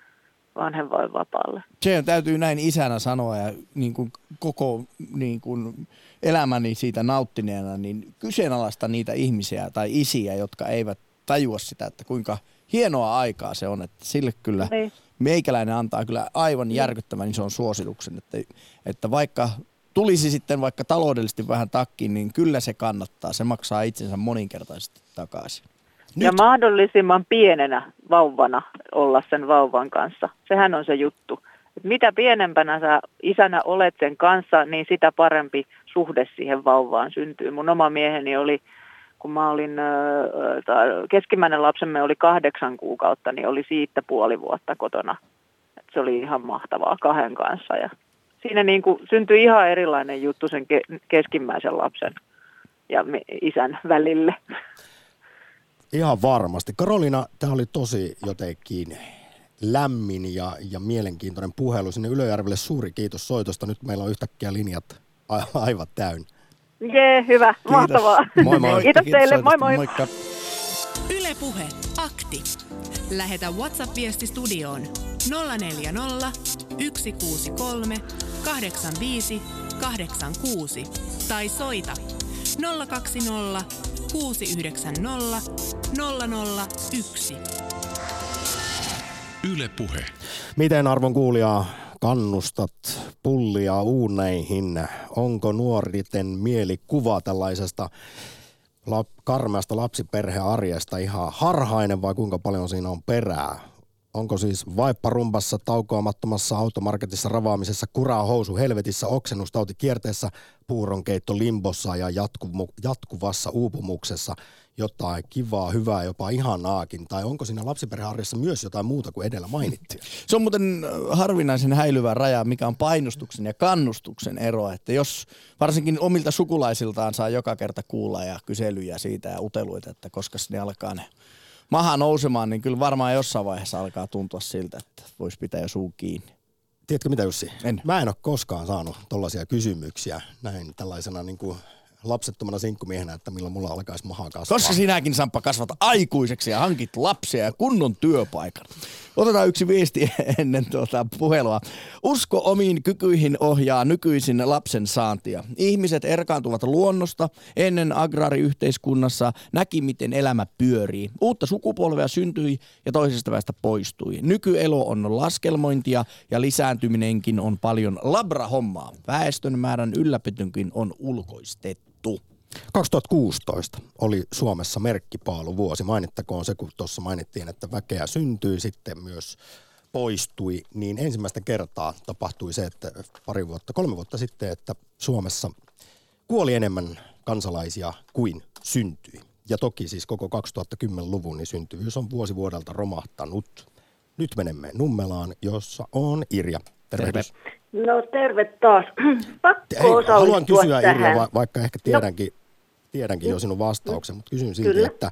vanhempainvapaalle. Se täytyy näin isänä sanoa ja niin kuin koko niin kuin elämäni siitä nauttineena, niin kyseenalaista niitä ihmisiä tai isiä, jotka eivät tajua sitä, että kuinka hienoa aikaa se on, että sille kyllä niin. meikäläinen antaa kyllä aivan niin. järkyttävän ison suosituksen, että, että vaikka tulisi sitten vaikka taloudellisesti vähän takkiin, niin kyllä se kannattaa. Se maksaa itsensä moninkertaisesti takaisin. Nyt. Ja mahdollisimman pienenä vauvana olla sen vauvan kanssa. Sehän on se juttu. Et mitä pienempänä sä isänä olet sen kanssa, niin sitä parempi suhde siihen vauvaan syntyy. Mun oma mieheni oli, kun mä olin, keskimmäinen lapsemme oli kahdeksan kuukautta, niin oli siitä puoli vuotta kotona. Et se oli ihan mahtavaa kahden kanssa ja siinä niin kuin syntyi ihan erilainen juttu sen ke- keskimmäisen lapsen ja isän välille. Ihan varmasti. Karolina, tämä oli tosi jotenkin lämmin ja, ja mielenkiintoinen puhelu sinne Ylöjärvelle. Suuri kiitos soitosta. Nyt meillä on yhtäkkiä linjat aivan täynnä. Jee, hyvä. Kiitos. Mahtavaa. Moi moi. Kiitos, kiitos teille. Moi moi. Moikka. Ylepuhe akti. Lähetä WhatsApp-viesti studioon 040 163 85 86 tai soita 020 690 001. Yle Puhe. Miten arvon kuulijaa kannustat pullia uuneihin? Onko nuoriten mielikuva tällaisesta lap, karmeasta lapsiperhearjesta ihan harhainen vai kuinka paljon siinä on perää? Onko siis vaipparumpassa, taukoamattomassa automarketissa ravaamisessa, kuraa housu helvetissä, oksennustauti kierteessä, puuronkeitto limbossa ja jatku, jatkuvassa uupumuksessa jotain kivaa, hyvää, jopa ihanaakin? Tai onko siinä lapsiperhearjessa myös jotain muuta kuin edellä mainittiin? Se on muuten äh, harvinaisen häilyvä raja, mikä on painostuksen ja kannustuksen ero. Että jos varsinkin omilta sukulaisiltaan saa joka kerta kuulla ja kyselyjä siitä ja uteluita, että koska ne alkaa ne maha nousemaan, niin kyllä varmaan jossain vaiheessa alkaa tuntua siltä, että voisi pitää jo suu kiinni. Tiedätkö mitä Jussi? En. Mä en ole koskaan saanut tollaisia kysymyksiä näin tällaisena niin kuin lapsettomana sinkkumiehenä, että milloin mulla alkaisi maha kasvaa. Koska sinäkin, Samppa, kasvat aikuiseksi ja hankit lapsia ja kunnon työpaikan. Otetaan yksi viesti ennen tuota puhelua. Usko omiin kykyihin ohjaa nykyisin lapsen saantia. Ihmiset erkaantuvat luonnosta. Ennen agraariyhteiskunnassa näki, miten elämä pyörii. Uutta sukupolvea syntyi ja toisesta väestä poistui. Nykyelo on laskelmointia ja lisääntyminenkin on paljon labrahommaa. Väestön määrän ylläpitynkin on ulkoistettu. 2016 oli Suomessa merkkipaaluvuosi. Mainittakoon se, kun tuossa mainittiin, että väkeä syntyi, sitten myös poistui, niin ensimmäistä kertaa tapahtui se, että pari vuotta, kolme vuotta sitten, että Suomessa kuoli enemmän kansalaisia kuin syntyi. Ja toki siis koko 2010-luvun niin syntyvyys on vuosi vuodelta romahtanut. Nyt menemme Nummelaan, jossa on Irja. Tervehdys. Terve. No terve taas. Pakko Hei, haluan kysyä tähän. Irja, va- vaikka ehkä tiedänkin, no tiedänkin jo sinun vastauksen, mutta kysyn silti, Kyllä. että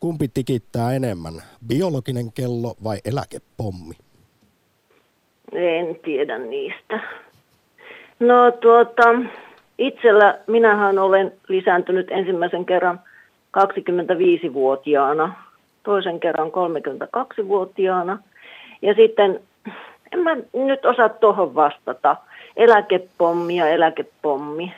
kumpi tikittää enemmän, biologinen kello vai eläkepommi? En tiedä niistä. No tuota, itsellä minähän olen lisääntynyt ensimmäisen kerran 25-vuotiaana, toisen kerran 32-vuotiaana ja sitten en mä nyt osaa tuohon vastata. Eläkepommi ja eläkepommi.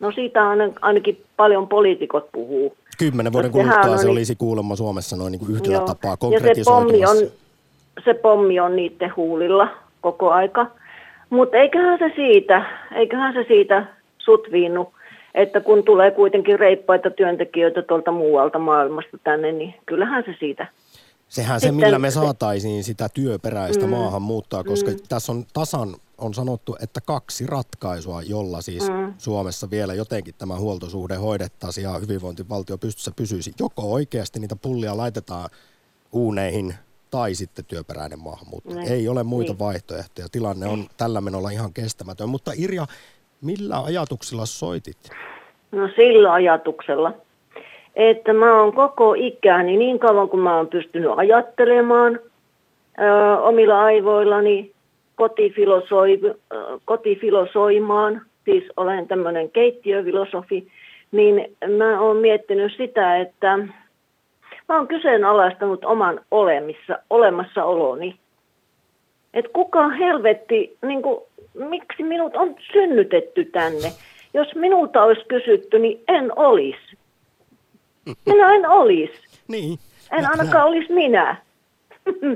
No siitä ainakin paljon poliitikot puhuu. Kymmenen vuoden kuluttua se niin- olisi kuulemma Suomessa noin niin kuin yhdellä joo. tapaa konkretisoitumassa. Ja se pommi on, se pommi on niiden huulilla koko aika. Mutta eiköhän se siitä, eiköhän se siitä sut viinnu, että kun tulee kuitenkin reippaita työntekijöitä tuolta muualta maailmasta tänne, niin kyllähän se siitä. Sehän se, millä me saataisiin sitä työperäistä mm, maahanmuuttoa, koska mm. tässä on tasan on sanottu, että kaksi ratkaisua, jolla siis mm. Suomessa vielä jotenkin tämä huoltosuhde hoidettaisiin ja hyvinvointivaltio pystyssä pysyisi. Joko oikeasti niitä pullia laitetaan uuneihin tai sitten työperäinen maahanmuutto. Niin. Ei ole muita niin. vaihtoehtoja. Tilanne on tällä menolla ihan kestämätön. Mutta Irja, millä ajatuksilla soitit? No sillä ajatuksella, että mä oon koko ikäni niin kauan kuin mä oon pystynyt ajattelemaan ö, omilla aivoillani, kotifilosoi, kotifilosoimaan, siis olen tämmöinen keittiöfilosofi, niin mä oon miettinyt sitä, että mä oon kyseenalaistanut oman olemissa, olemassaoloni. Että kuka helvetti, niin kuin, miksi minut on synnytetty tänne? Jos minulta olisi kysytty, niin en olisi. Minä en olisi. Niin. En ainakaan olisi minä.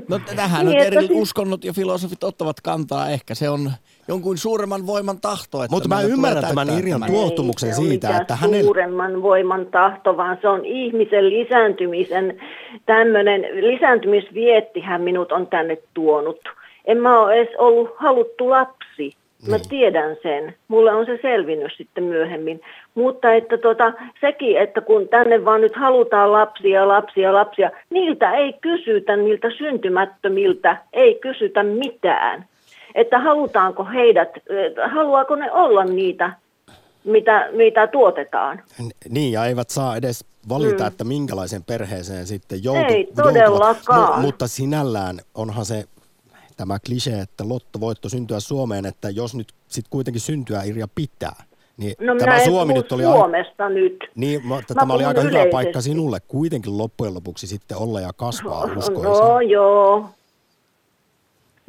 No tähän niin, nyt eri siis... uskonnot ja filosofit ottavat kantaa. Ehkä se on jonkun suuremman voiman tahto. Mutta mä ymmärrän tämän Irjan tuottumuksen siitä, että hänellä... suuremman voiman tahto, vaan se on ihmisen lisääntymisen, tämmöinen lisääntymisviettihän minut on tänne tuonut. En mä ole edes ollut haluttu lapsi. Mä niin. tiedän sen. Mulle on se selvinnyt sitten myöhemmin. Mutta että tota, sekin, että kun tänne vaan nyt halutaan lapsia, lapsia, lapsia, niiltä ei kysytä, niiltä syntymättömiltä ei kysytä mitään. Että halutaanko heidät, haluaako ne olla niitä, mitä, mitä tuotetaan. Niin, ja eivät saa edes valita, mm. että minkälaisen perheeseen sitten joutu, Ei todellakaan. No, mutta sinällään onhan se tämä klise, että lottovoitto syntyä Suomeen, että jos nyt sitten kuitenkin syntyä Irja pitää, niin no tämä Suomi nyt oli Suomesta aika, nyt. Niin, mutta tämä oli aika yleisesti. hyvä paikka sinulle kuitenkin loppujen lopuksi sitten olla ja kasvaa, no, uskoisin. No joo,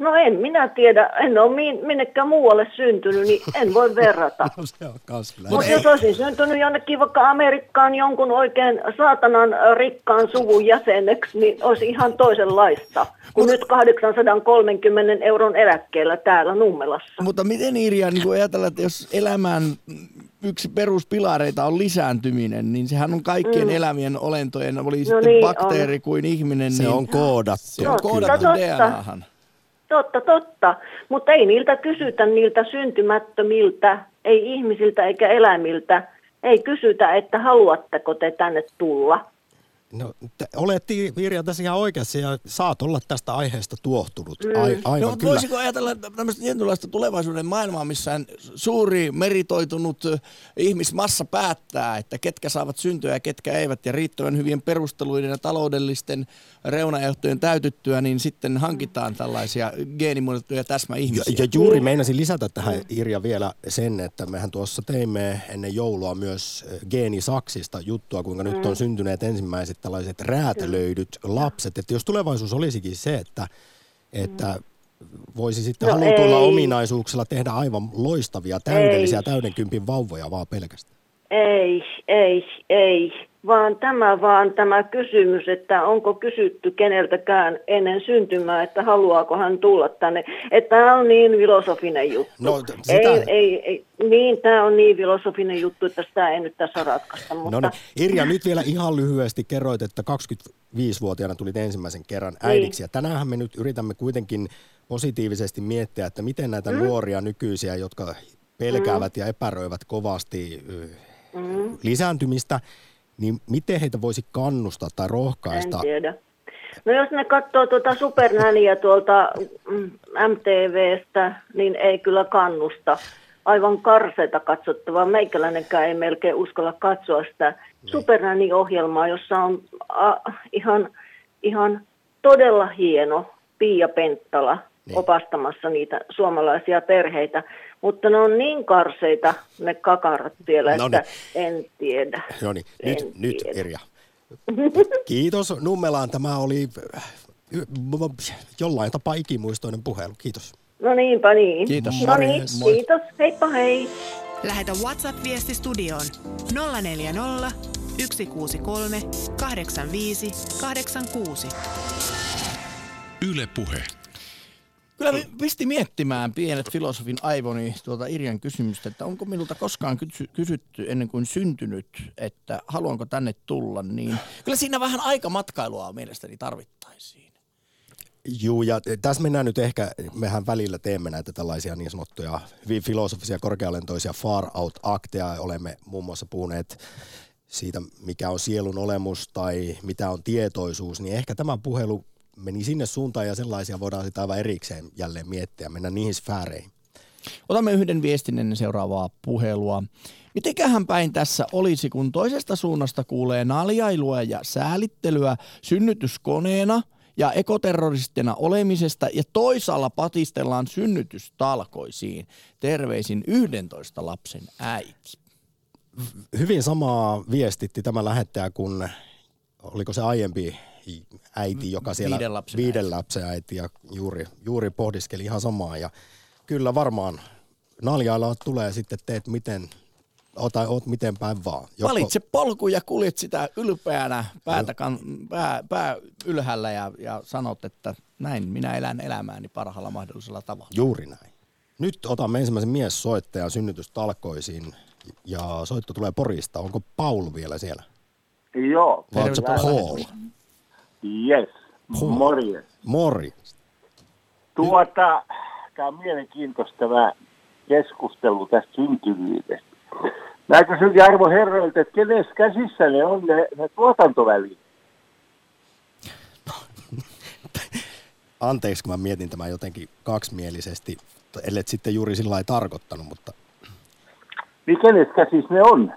No en minä tiedä, en ole minnekään muualle syntynyt, niin en voi verrata. no se on Mutta jos olisin syntynyt jonnekin vaikka Amerikkaan jonkun oikein saatanan rikkaan suvun jäseneksi, niin olisi ihan toisenlaista kuin nyt 830 euron eläkkeellä täällä Nummelassa. Mutta miten Irja niin ajatella, että jos elämään yksi peruspilareita on lisääntyminen, niin sehän on kaikkien mm. elämien olentojen, oli no sitten niin, bakteeri on. kuin ihminen. Se niin on koodattu. Se on koodattu DNAhan. Totta, totta. Mutta ei niiltä kysytä niiltä syntymättömiltä, ei ihmisiltä eikä eläimiltä. Ei kysytä, että haluatteko te tänne tulla. No, te olet Virja tässä ihan oikeassa ja saat olla tästä aiheesta tuohtunut. Mm. Ai, aivan no, kyllä. Voisiko ajatella tämmöistä tietynlaista tulevaisuuden maailmaa, missä suuri meritoitunut ihmismassa päättää, että ketkä saavat syntyä ja ketkä eivät, ja riittävän hyvien perusteluiden ja taloudellisten reunaehtojen täytyttyä, niin sitten hankitaan tällaisia geenimuunnettuja täsmäihmisiä. Ja, ja juuri meinasin lisätä tähän Irja vielä sen, että mehän tuossa teimme ennen joulua myös geenisaksista juttua, kuinka mm. nyt on syntyneet ensimmäiset tällaiset räätälöidyt lapset. Että jos tulevaisuus olisikin se, että, että voisi sitten no halutuilla ei. ominaisuuksilla tehdä aivan loistavia, täydellisiä, ei. täydenkympin vauvoja vaan pelkästään. Ei, ei, ei vaan tämä vaan tämä kysymys, että onko kysytty keneltäkään ennen syntymää, että haluaako hän tulla tänne. Että tämä on niin filosofinen juttu. No, sitä... ei, ei, ei, niin, tämä on niin filosofinen juttu, että sitä ei nyt tässä ratkaista. Mutta... No niin, Irja, nyt vielä ihan lyhyesti kerroit, että 25-vuotiaana tulit ensimmäisen kerran niin. äidiksi. Niin. Ja tänään me nyt yritämme kuitenkin positiivisesti miettiä, että miten näitä mm. nuoria nykyisiä, jotka pelkäävät mm. ja epäröivät kovasti mm. lisääntymistä, niin miten heitä voisi kannustaa tai rohkaista? En tiedä. No jos ne katsoo tuota Supernäniä tuolta MTVstä, mm, niin ei kyllä kannusta. Aivan karseita katsottavaa. Meikäläinenkään ei melkein uskalla katsoa sitä niin. Supernäni-ohjelmaa, jossa on a, ihan, ihan todella hieno Pia Penttala niin. opastamassa niitä suomalaisia perheitä. Mutta ne on niin karseita ne kakarat siellä, no että en tiedä. No niin, nyt, tiedä. nyt Irja. Kiitos Nummelaan. Tämä oli äh, jollain tapaa ikimuistoinen puhelu. Kiitos. No niinpä niin. Kiitos. No niin, kiitos. Heippa hei. Lähetä WhatsApp-viesti studioon 040 163 85 86. Yle Puhe. Kyllä pisti miettimään pienet filosofin aivoni tuota Irjan kysymystä, että onko minulta koskaan kysy- kysytty ennen kuin syntynyt, että haluanko tänne tulla, niin kyllä siinä vähän aikamatkailua mielestäni tarvittaisiin. Juu, ja tässä mennään nyt ehkä, mehän välillä teemme näitä tällaisia niin sanottuja hyvin filosofisia korkealentoisia far out akteja. Olemme muun muassa puhuneet siitä, mikä on sielun olemus tai mitä on tietoisuus, niin ehkä tämä puhelu meni sinne suuntaan ja sellaisia voidaan sitten aivan erikseen jälleen miettiä, mennä niihin sfääreihin. Otamme yhden viestin ennen seuraavaa puhelua. Mitenkähän päin tässä olisi, kun toisesta suunnasta kuulee naljailua ja säälittelyä synnytyskoneena ja ekoterroristina olemisesta ja toisaalla patistellaan synnytystalkoisiin. Terveisin 11 lapsen äiti. Hyvin samaa viestitti tämä lähettäjä, kun oliko se aiempi äiti, joka siellä Viiden lapsen viiden äiti. lapsen äiti ja juuri, juuri pohdiskeli ihan samaa. Ja kyllä varmaan naljailla tulee sitten teet miten, ota, oot miten päin vaan. Valitse polku ja kuljet sitä ylpeänä päätä, kan, pää, pää ylhäällä ja, ja sanot, että näin minä elän elämääni parhaalla mahdollisella tavalla. Juuri näin. Nyt otamme ensimmäisen miessoittajan synnytystalkoisiin ja soitto tulee Porista. Onko Paul vielä siellä? Joo. Vai onko se Terve, Paul? Yes. Paul. Morjes. Mori. Tuota, tämä on mielenkiintoista tämä keskustelu tästä syntyvyydestä. Mä kysyn Jarmo Herroilta, että kenes käsissä ne on ne, ne tuotantovälineet? Anteeksi, kun mä mietin tämän jotenkin kaksimielisesti, ellet sitten juuri sillä lailla tarkoittanut, mutta Niin kenes käsissä ne on?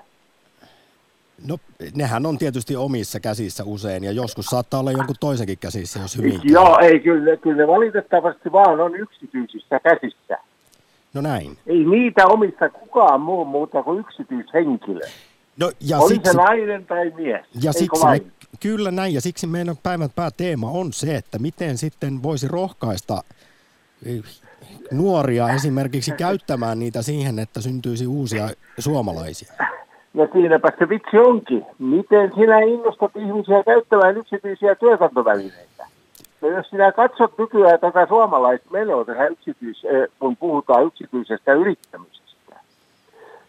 No nehän on tietysti omissa käsissä usein ja joskus saattaa olla jonkun toisenkin käsissä, jos hyvin käy. Joo, ei, kyllä, kyllä ne valitettavasti vaan on yksityisissä käsissä. No näin. Ei niitä omista kukaan muu muuta kuin yksityishenkilö. No, ja Oli siksi, se nainen tai mies. ja siksi me, kyllä näin, ja siksi meidän päivän pääteema on se, että miten sitten voisi rohkaista eh, nuoria esimerkiksi käyttämään niitä siihen, että syntyisi uusia suomalaisia. Ja siinäpä se vitsi onkin. Miten sinä innostat ihmisiä käyttämään yksityisiä tuotantovälineitä? No jos sinä katsot nykyään tätä suomalaista menoa tähän yksityis, eh, kun puhutaan yksityisestä yrittämisestä,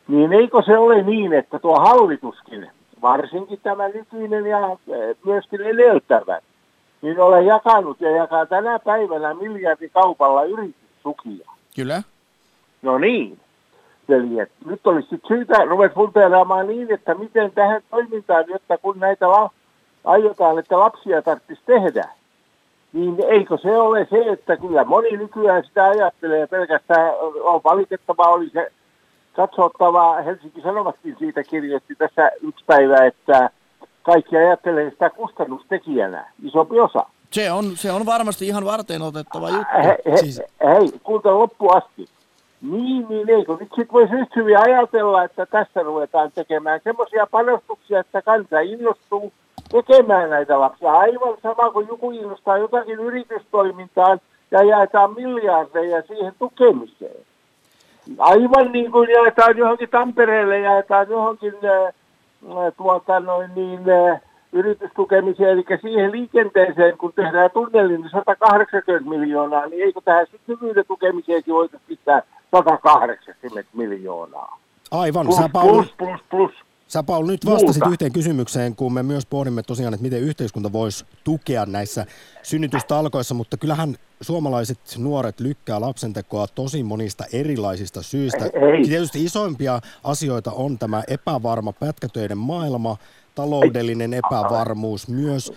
niin eikö se ole niin, että tuo hallituskin, varsinkin tämä nykyinen ja eh, myöskin edeltävät, niin olen jakanut ja jakaa tänä päivänä miljardikaupalla yritystukia. Kyllä. No niin, veljet. Nyt olisi sit syytä ruveta funteeraamaan niin, että miten tähän toimintaan, jotta kun näitä la- aiotaan, että lapsia tarvitsisi tehdä, niin eikö se ole se, että kyllä moni nykyään sitä ajattelee pelkästään, on valitettavaa oli se katsottavaa, Helsinki Sanomatkin siitä kirjoitti tässä yksi päivä, että kaikki ajattelee sitä kustannustekijänä, isompi osa. Se on, se on varmasti ihan varten otettava juttu. He, he, Siis-. Hei, kuuntele loppuun asti. Niin, niin, eikö nyt sitten voisi yhtä hyvin ajatella, että tässä ruvetaan tekemään semmoisia panostuksia, että kansa innostuu tekemään näitä lapsia. Aivan sama kuin joku innostaa jotakin yritystoimintaan ja jaetaan miljardeja siihen tukemiseen. Aivan niin kuin jaetaan johonkin Tampereelle, jaetaan johonkin äh, tuota noin niin, äh, yritystukemiseen, eli siihen liikenteeseen, kun tehdään tunnelin, niin 180 miljoonaa, niin eikö tähän syntyvyyden tukemiseenkin voitaisiin pistää 180 miljoonaa? Aivan, Plus, sä Paul, plus, plus, plus. Sä Paul nyt vastasit Muuta. yhteen kysymykseen, kun me myös pohdimme tosiaan, että miten yhteiskunta voisi tukea näissä synnytystalkoissa, mutta kyllähän suomalaiset nuoret lykkää lapsentekoa tosi monista erilaisista syistä. Ei. Tietysti isoimpia asioita on tämä epävarma pätkätöiden maailma, taloudellinen epävarmuus myös.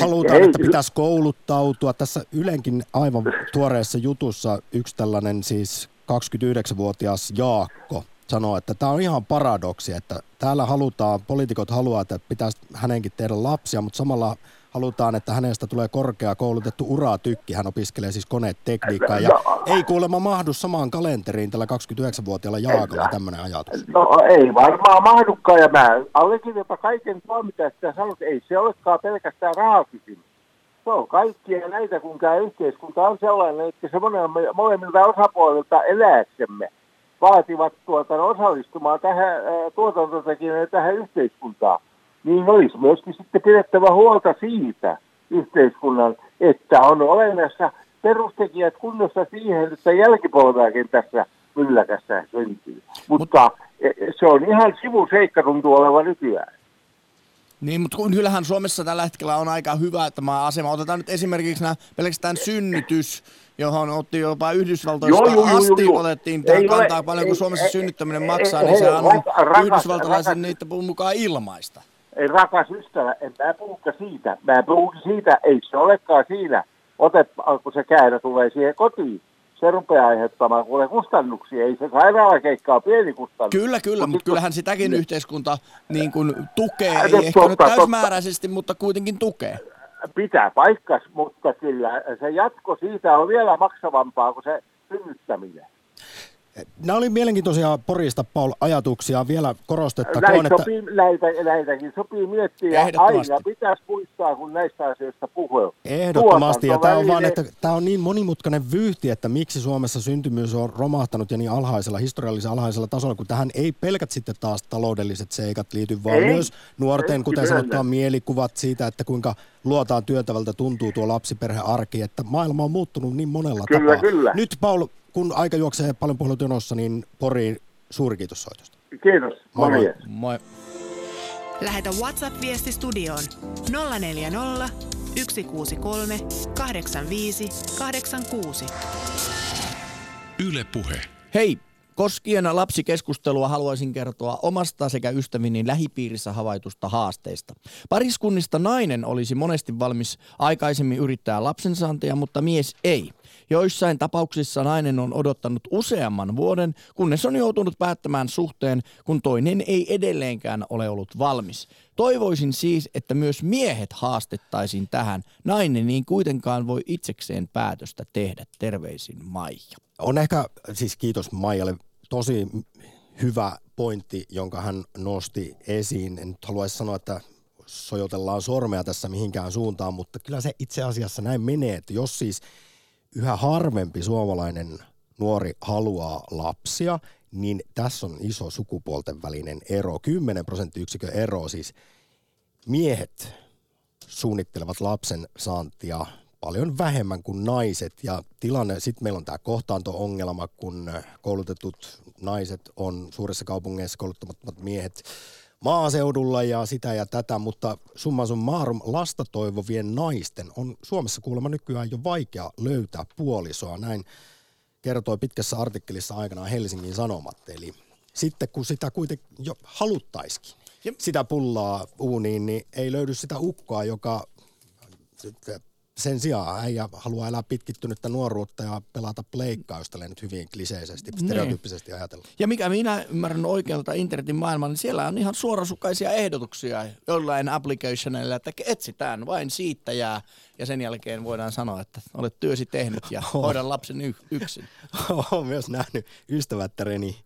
Halutaan, että pitäisi kouluttautua. Tässä Ylenkin aivan tuoreessa jutussa yksi tällainen siis 29-vuotias Jaakko sanoo, että tämä on ihan paradoksi, että täällä halutaan, poliitikot haluaa, että pitäisi hänenkin tehdä lapsia, mutta samalla halutaan, että hänestä tulee korkea koulutettu uratykki. Hän opiskelee siis konetekniikkaa ja ei kuulemma mahdu samaan kalenteriin tällä 29-vuotiaalla Jaakolla tämmöinen ajatus. No ei varmaan mahdukaan, ja mä allekirjoitan kaiken tuo, mitä sitä sanot. Ei se olekaan pelkästään rahakysymys. Se on kaikkia näitä, kun tämä yhteiskunta on sellainen, että se molemmilta osapuolilta eläksemme vaativat tuota, osallistumaan tähän tuotantotekijöiden tähän yhteiskuntaan. Niin olisi myöskin sitten pidettävä huolta siitä, yhteiskunnan, että on olemassa perustekijät kunnossa siihen, että jälkipolveakin tässä mylläkässä syntyy. Mutta e, se on ihan sivuseikka tuntuu oleva nykyään. Niin, mutta kyllähän Suomessa tällä hetkellä on aika hyvä tämä asema. Otetaan nyt esimerkiksi nämä pelkästään synnytys, johon otti jopa Yhdysvaltoista joo, joo, asti, joo, otettiin tähän kantaa ole, paljon, kun Suomessa ei, synnyttäminen ei, maksaa, ei, niin sehän on rakas, yhdysvaltalaisen niitä mukaan ilmaista. Ei rakas ystävä, en mä puhuka siitä. Mä puhun siitä, ei se olekaan siinä, otet, kun se käydä tulee siihen kotiin se rupeaa aiheuttamaan kuule kustannuksia. Ei se sairaalakeikka ole pieni kustannus. Kyllä, kyllä, mutta kyllähän sitäkin niin. yhteiskunta niin kuin tukee, ei totta, ehkä nyt täysmääräisesti, totta. mutta kuitenkin tukee. Pitää paikkas, mutta kyllä se jatko siitä on vielä maksavampaa kuin se synnyttäminen. Nämä oli mielenkiintoisia Porista, Paul, ajatuksia. Vielä korostettakoon, Näitä sopii, että... Näitä, näitäkin sopii miettiä. Aina pitäisi muistaa, kun näistä asioista puhuu. Ehdottomasti. Ja tämä on, vaan, että tämä on niin monimutkainen vyyhti, että miksi Suomessa syntymyys on romahtanut ja niin alhaisella, historiallisen alhaisella tasolla, kun tähän ei pelkät sitten taas taloudelliset seikat liity, vaan ei, myös nuorten, ei, kuten sanottua, mielikuvat siitä, että kuinka luotaan työtävältä tuntuu tuo lapsiperhearki, että maailma on muuttunut niin monella kyllä, tapaa. Kyllä. Nyt Paul, kun aika juoksee paljon puhelut jonossa, niin Poriin suuri kiitos soitosta. Kiitos. Moi. Moi. moi. Lähetä WhatsApp-viesti studioon 040 163 85 86. Yle Puhe. Hei, Koskien lapsikeskustelua haluaisin kertoa omasta sekä ystävini lähipiirissä havaitusta haasteista. Pariskunnista nainen olisi monesti valmis aikaisemmin yrittää lapsensaantia, mutta mies ei. Joissain tapauksissa nainen on odottanut useamman vuoden, kunnes on joutunut päättämään suhteen, kun toinen ei edelleenkään ole ollut valmis. Toivoisin siis, että myös miehet haastettaisiin tähän. Nainen niin kuitenkaan voi itsekseen päätöstä tehdä. Terveisin Maija. On ehkä, siis kiitos Maijalle, tosi hyvä pointti, jonka hän nosti esiin. En nyt haluaisi sanoa, että sojotellaan sormea tässä mihinkään suuntaan, mutta kyllä se itse asiassa näin menee, että jos siis yhä harvempi suomalainen nuori haluaa lapsia, niin tässä on iso sukupuolten välinen ero. 10 prosenttiyksikön ero siis. Miehet suunnittelevat lapsen saantia paljon vähemmän kuin naiset. Ja tilanne, sitten meillä on tämä kohtaanto-ongelma, kun koulutetut naiset on suurissa kaupungeissa kouluttamattomat miehet maaseudulla ja sitä ja tätä, mutta summa summarum lasta toivovien naisten on Suomessa kuulemma nykyään jo vaikea löytää puolisoa. Näin kertoi pitkässä artikkelissa aikanaan Helsingin Sanomat. Eli sitten kun sitä kuitenkin jo haluttaisikin, sitä pullaa uuniin, niin ei löydy sitä ukkoa, joka sen sijaan äijä haluaa elää pitkittynyttä nuoruutta ja pelata pleikkaa, jos nyt hyvin kliseisesti, niin. stereotyyppisesti ajatella. Ja mikä minä ymmärrän oikealta internetin maailman, niin siellä on ihan suorasukaisia ehdotuksia jollain applicationilla, että etsitään vain siittäjää ja sen jälkeen voidaan sanoa, että olet työsi tehnyt ja hoidan lapsen y- yksin. Olen myös nähnyt ystävättäreni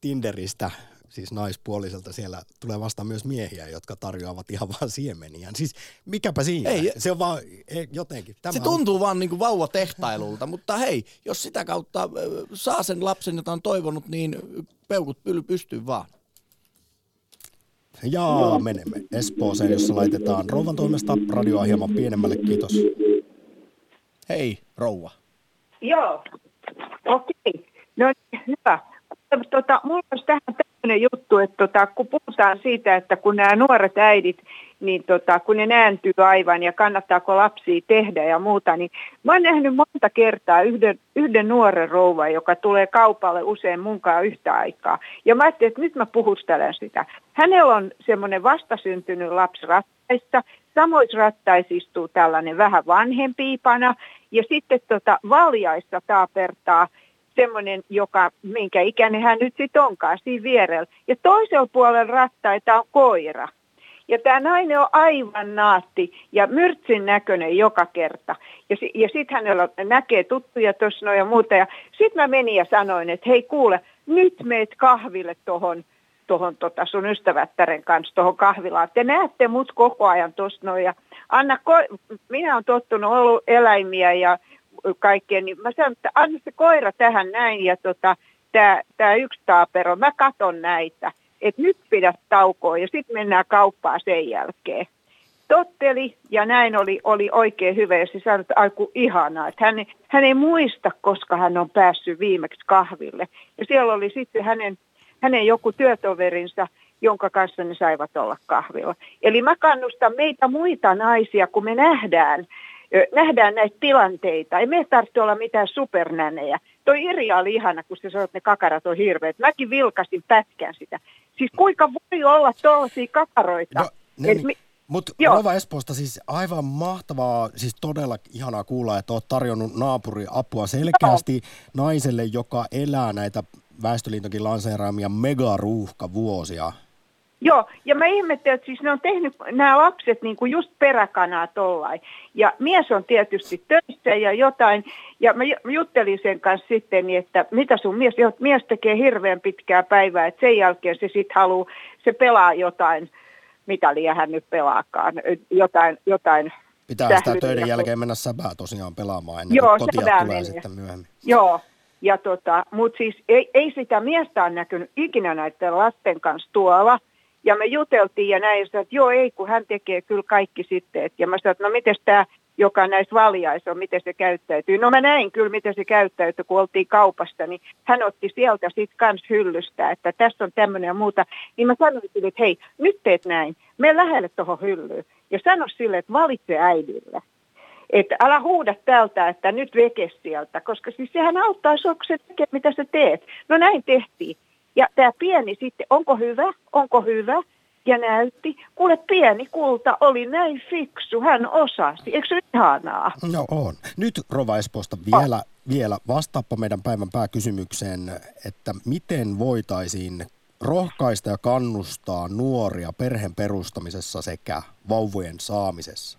Tinderistä siis naispuoliselta siellä tulee vasta myös miehiä, jotka tarjoavat ihan vaan siemeniä. Siis mikäpä siinä? Ei, se on vaan ei, jotenkin. Tämä se tuntuu on... vaan niin kuin vauvatehtailulta, mutta hei, jos sitä kautta saa sen lapsen, jota on toivonut, niin peukut pystyy vaan. Ja menemme Espooseen, jossa laitetaan rouvan toimesta radioa hieman pienemmälle. Kiitos. Hei, rouva. Joo, okei. Okay. No hyvä. Tota, mulla olisi tähän tämmöinen juttu, että tota, kun puhutaan siitä, että kun nämä nuoret äidit, niin tota, kun ne nääntyy aivan ja kannattaako lapsia tehdä ja muuta, niin mä oon nähnyt monta kertaa yhden, yhden nuoren rouvan, joka tulee kaupalle usein munkaan yhtä aikaa. Ja mä ajattelin, että nyt mä puhustelen sitä. Hänellä on semmoinen vastasyntynyt lapsi rattaissa, samoissa rattaissa istuu tällainen vähän vanhempi ipana, ja sitten tota, valjaissa taapertaa semmoinen, joka, minkä ikäinen hän nyt sitten onkaan siinä vierellä. Ja toisella puolella rattaita on koira. Ja tämä nainen on aivan naatti ja myrtsin näköinen joka kerta. Ja, ja sitten hänellä näkee tuttuja tuossa ja muuta. Ja sitten mä menin ja sanoin, että hei kuule, nyt meet kahville tuohon tohon tota sun ystävättären kanssa tuohon kahvilaan. Te näette mut koko ajan tuossa noin. Ja Anna, ko- minä olen tottunut ollut eläimiä ja kaikkea, niin mä sanon, että anna se koira tähän näin ja tota, tämä yksi taapero, mä katon näitä, että nyt pidä taukoa ja sitten mennään kauppaan sen jälkeen. totteli ja näin oli, oli oikein hyvä. Ja se sanoi, että aiku ihanaa, että hän, hän ei muista, koska hän on päässyt viimeksi kahville. Ja siellä oli sitten hänen, hänen joku työtoverinsa, jonka kanssa ne saivat olla kahvilla. Eli mä kannustan meitä muita naisia, kun me nähdään, nähdään näitä tilanteita. Ei me tarvitse olla mitään supernänejä. Toi Irja oli ihana, kun se sanoi, että ne kakarat on hirveät. Mäkin vilkasin pätkän sitä. Siis kuinka voi olla tuollaisia kakaroita? No, ne, niin, mutta Rova Espoosta siis aivan mahtavaa, siis todella ihanaa kuulla, että olet tarjonnut naapuri apua selkeästi no. naiselle, joka elää näitä Väestöliitonkin lanseeraamia megaruuhkavuosia. Joo, ja mä ihmettelen, että siis ne on tehnyt nämä lapset niin kuin just peräkanaa tollain. Ja mies on tietysti töissä ja jotain, ja mä juttelin sen kanssa sitten, että mitä sun mies, mies tekee hirveän pitkää päivää, että sen jälkeen se sitten haluaa, se pelaa jotain, mitä liian hän nyt pelaakaan, jotain, jotain Pitää sitä töiden jälkeen mennä säbää tosiaan pelaamaan ennen Joo, kuin kotia tulee mennä. sitten myöhemmin. Joo, ja tota, mutta siis ei, ei sitä miestä ole näkynyt ikinä näiden lasten kanssa tuolla. Ja me juteltiin ja näin, että joo ei, kun hän tekee kyllä kaikki sitten. Ja mä sanoin, että no miten tämä, joka näistä valjaisi on, miten se käyttäytyy. No mä näin kyllä, miten se käyttäytyy, kun oltiin kaupasta, niin hän otti sieltä sitten kans hyllystä, että tässä on tämmöinen ja muuta. Niin mä sanoin sille, että hei, nyt teet näin, me lähelle tuohon hyllyyn. Ja sano sille, että valitse äidille. Että älä huuda tältä, että nyt veke sieltä, koska siis sehän auttaa kun se tekee, mitä sä teet. No näin tehtiin. Ja tämä pieni sitten, onko hyvä, onko hyvä, ja näytti. Kuule, pieni kulta oli näin fiksu, hän osasi. Eikö se ihanaa? No on. Nyt Rova Espoosta vielä, vielä vastaappa meidän päivän pääkysymykseen, että miten voitaisiin rohkaista ja kannustaa nuoria perheen perustamisessa sekä vauvojen saamisessa?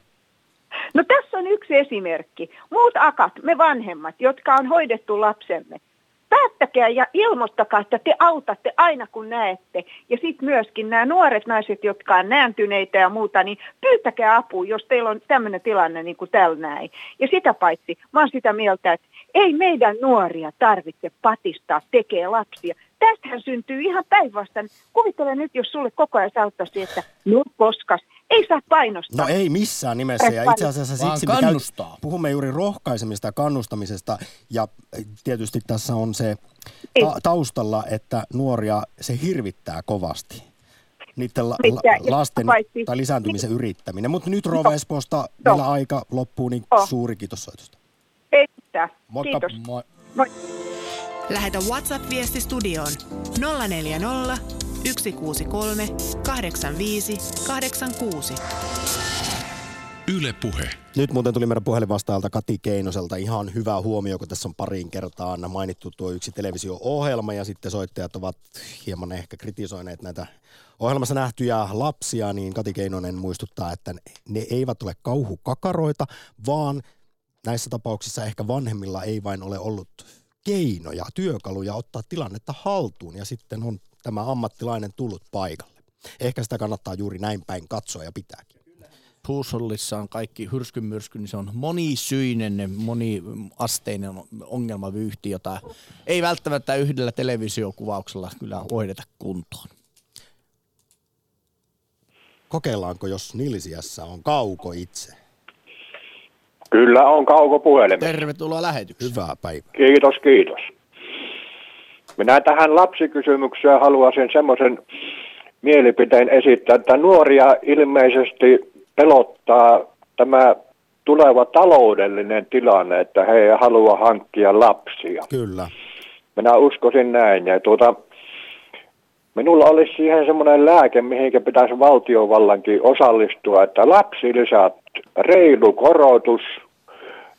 No tässä on yksi esimerkki. Muut akat, me vanhemmat, jotka on hoidettu lapsemme, päättäkää ja ilmoittakaa, että te autatte aina kun näette. Ja sitten myöskin nämä nuoret naiset, jotka on nääntyneitä ja muuta, niin pyytäkää apua, jos teillä on tämmöinen tilanne niin kuin tällä näin. Ja sitä paitsi, mä oon sitä mieltä, että ei meidän nuoria tarvitse patistaa tekee lapsia. Tästähän syntyy ihan päinvastoin. Kuvittele nyt, jos sulle koko ajan sauttaisi, että no koskas, ei saa painostaa. No ei missään nimessä. Ja itse asiassa siksi me puhumme juuri rohkaisemista ja kannustamisesta. Ja tietysti tässä on se ta- taustalla, että nuoria se hirvittää kovasti. Niiden la- la- lasten tai lisääntymisen yrittäminen. Mutta nyt Rova Espoosta vielä aika loppuu, niin suuri kiitos soitosta. Ei mitään. Moikka. Kiitos. Moi. Moi. Lähetä WhatsApp-viesti studioon 040 163 85 86. Yle Puhe. Nyt muuten tuli meidän puhelinvastaajalta Kati Keinoselta ihan hyvä huomio, kun tässä on pariin kertaan mainittu tuo yksi televisio-ohjelma ja sitten soittajat ovat hieman ehkä kritisoineet näitä ohjelmassa nähtyjä lapsia, niin Kati Keinonen muistuttaa, että ne eivät ole kauhukakaroita, vaan näissä tapauksissa ehkä vanhemmilla ei vain ole ollut keinoja, työkaluja ottaa tilannetta haltuun ja sitten on tämä ammattilainen tullut paikalle. Ehkä sitä kannattaa juuri näin päin katsoa ja pitääkin. Huusollissa on kaikki hyrskymyrsky, niin se on monisyinen, moniasteinen ongelmavyyhti, jota ei välttämättä yhdellä televisiokuvauksella kyllä hoideta kuntoon. Kokeillaanko, jos Nilsiässä on kauko itse? Kyllä on kauko puhelimessa. Tervetuloa lähetykseen. Hyvää päivää. Kiitos, kiitos. Minä tähän lapsikysymykseen haluaisin semmoisen mielipiteen esittää, että nuoria ilmeisesti pelottaa tämä tuleva taloudellinen tilanne, että he ei halua hankkia lapsia. Kyllä. Minä uskoisin näin. Ja tuota, minulla olisi siihen semmoinen lääke, mihinkä pitäisi valtiovallankin osallistua, että lapsilisät, reilu korotus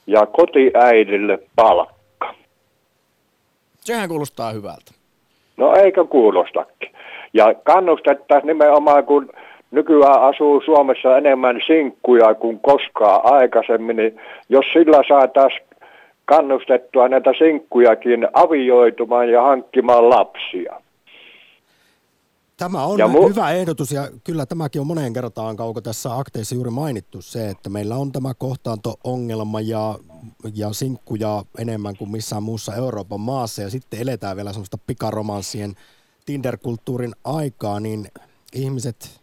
ja kotiäidille palkka. Sehän kuulostaa hyvältä. No eikö kuulostakin. Ja kannustettaisiin nimenomaan, kun nykyään asuu Suomessa enemmän sinkkuja kuin koskaan aikaisemmin, niin jos sillä saataisiin kannustettua näitä sinkkujakin avioitumaan ja hankkimaan lapsia. Tämä on mu- hyvä ehdotus ja kyllä tämäkin on moneen kertaan kauko tässä akteissa juuri mainittu se, että meillä on tämä kohtaanto-ongelma ja, ja sinkkuja enemmän kuin missään muussa Euroopan maassa ja sitten eletään vielä semmoista pikaromanssien Tinder-kulttuurin aikaa, niin ihmiset,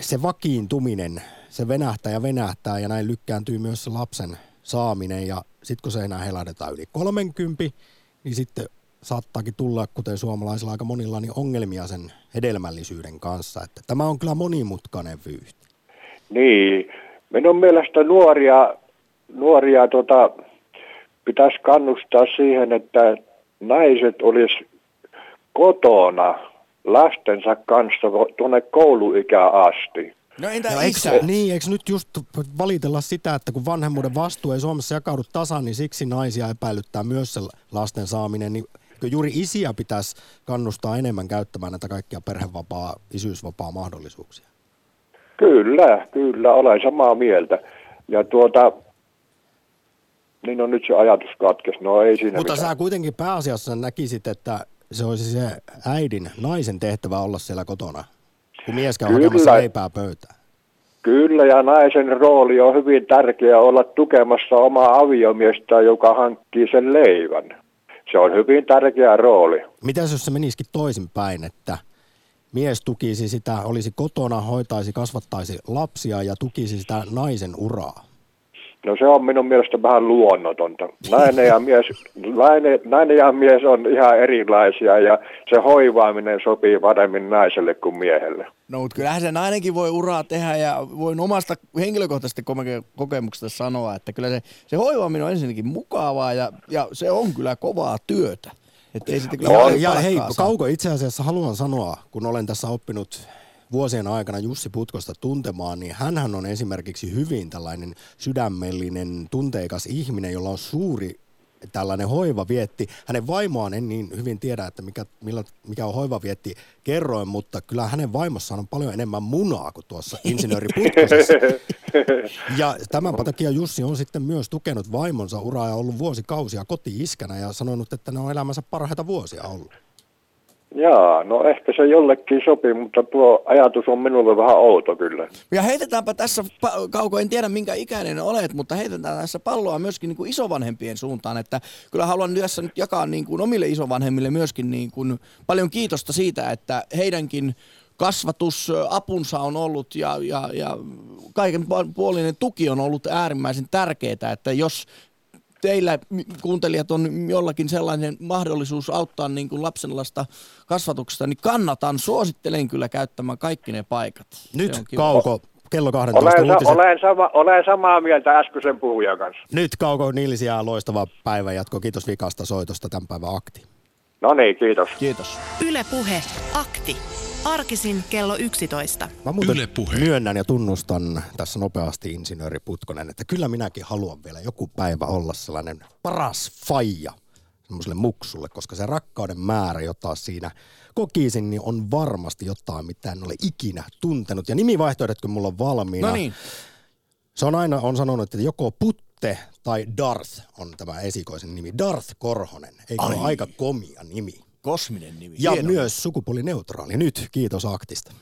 se vakiintuminen se venähtää ja venähtää ja näin lykkääntyy myös se lapsen saaminen. Ja sitten kun se enää helaudetaan yli 30, niin sitten saattaakin tulla, kuten suomalaisilla aika monilla, niin ongelmia sen hedelmällisyyden kanssa. Että tämä on kyllä monimutkainen vyyhti. Niin, minun mielestä nuoria, nuoria tota, pitäisi kannustaa siihen, että naiset olisi kotona lastensa kanssa tuonne kouluikään asti. No entä No, isä? eikö, niin, eikö nyt just valitella sitä, että kun vanhemmuuden vastuu ei Suomessa jakaudu tasan, niin siksi naisia epäilyttää myös se lasten saaminen, niin eikö juuri isiä pitäisi kannustaa enemmän käyttämään näitä kaikkia perhevapaa, isyysvapaa mahdollisuuksia? Kyllä, kyllä, olen samaa mieltä. Ja tuota, niin on nyt se ajatus katkes, no ei siinä Mutta mitään. sä kuitenkin pääasiassa näkisit, että se olisi se äidin, naisen tehtävä olla siellä kotona, kun mies käy Kyllä. hakemassa leipää pöytään. Kyllä, ja naisen rooli on hyvin tärkeä olla tukemassa omaa aviomiestä, joka hankkii sen leivän. Se on hyvin tärkeä rooli. Mitäs jos se menisikin toisinpäin, että mies tukisi sitä, olisi kotona, hoitaisi, kasvattaisi lapsia ja tukisi sitä naisen uraa? No se on minun mielestä vähän luonnotonta. Nainen ja mies, nainen, nainen ja mies on ihan erilaisia ja se hoivaaminen sopii paremmin naiselle kuin miehelle. No mutta kyllähän se nainenkin voi uraa tehdä ja voin omasta henkilökohtaisesta koke- kokemuksesta sanoa, että kyllä se, se hoivaaminen on ensinnäkin mukavaa ja, ja se on kyllä kovaa työtä. Että ei sitten kyllä Ja, paljon ja hei. Kauko, itse asiassa haluan sanoa, kun olen tässä oppinut vuosien aikana Jussi Putkosta tuntemaan, niin hän on esimerkiksi hyvin tällainen sydämellinen, tunteikas ihminen, jolla on suuri tällainen hoivavietti. Hänen vaimoaan en niin hyvin tiedä, että mikä, millä, mikä on hoivavietti kerroin, mutta kyllä hänen vaimossaan on paljon enemmän munaa kuin tuossa insinööri Putkosessa. Ja tämän takia Jussi on sitten myös tukenut vaimonsa uraa ja ollut vuosikausia koti-iskänä ja sanonut, että ne on elämänsä parhaita vuosia ollut. Jaa, no ehkä se jollekin sopii, mutta tuo ajatus on minulle vähän outo kyllä. Ja heitetäänpä tässä, Kauko, en tiedä minkä ikäinen olet, mutta heitetään tässä palloa myöskin niin kuin isovanhempien suuntaan, että kyllä haluan tässä nyt jakaa niin kuin omille isovanhemmille myöskin niin kuin paljon kiitosta siitä, että heidänkin kasvatusapunsa on ollut ja, ja, ja kaiken puolinen tuki on ollut äärimmäisen tärkeää, että jos teillä kuuntelijat on jollakin sellainen mahdollisuus auttaa niin kuin lapsenlasta kasvatuksesta, niin kannatan, suosittelen kyllä käyttämään kaikki ne paikat. Nyt. Kauko, kello 12 Olen, sa- uutiset. olen, sama, olen samaa mieltä äskeisen puhujan kanssa. Nyt Kauko Niilisiä loistava päivänjatko. Kiitos vikasta soitosta tämän päivän akti. No niin, kiitos. Kiitos. Yle Puhe, akti. Arkisin kello 11. Mä muuten Yle Puhe. myönnän ja tunnustan tässä nopeasti insinööri Putkonen, että kyllä minäkin haluan vielä joku päivä olla sellainen paras faija semmoiselle muksulle, koska se rakkauden määrä, jota siinä kokisin, niin on varmasti jotain, mitä en ole ikinä tuntenut. Ja nimivaihtoehdotkin mulla on valmiina. No niin. Se on aina on sanonut, että joko Putte tai Darth on tämä esikoisen nimi. Darth Korhonen. Eikö ole Ai. aika komia nimi? Kosminen nimi. Ja Hieno. myös sukupuolineutraali. Nyt kiitos aktista.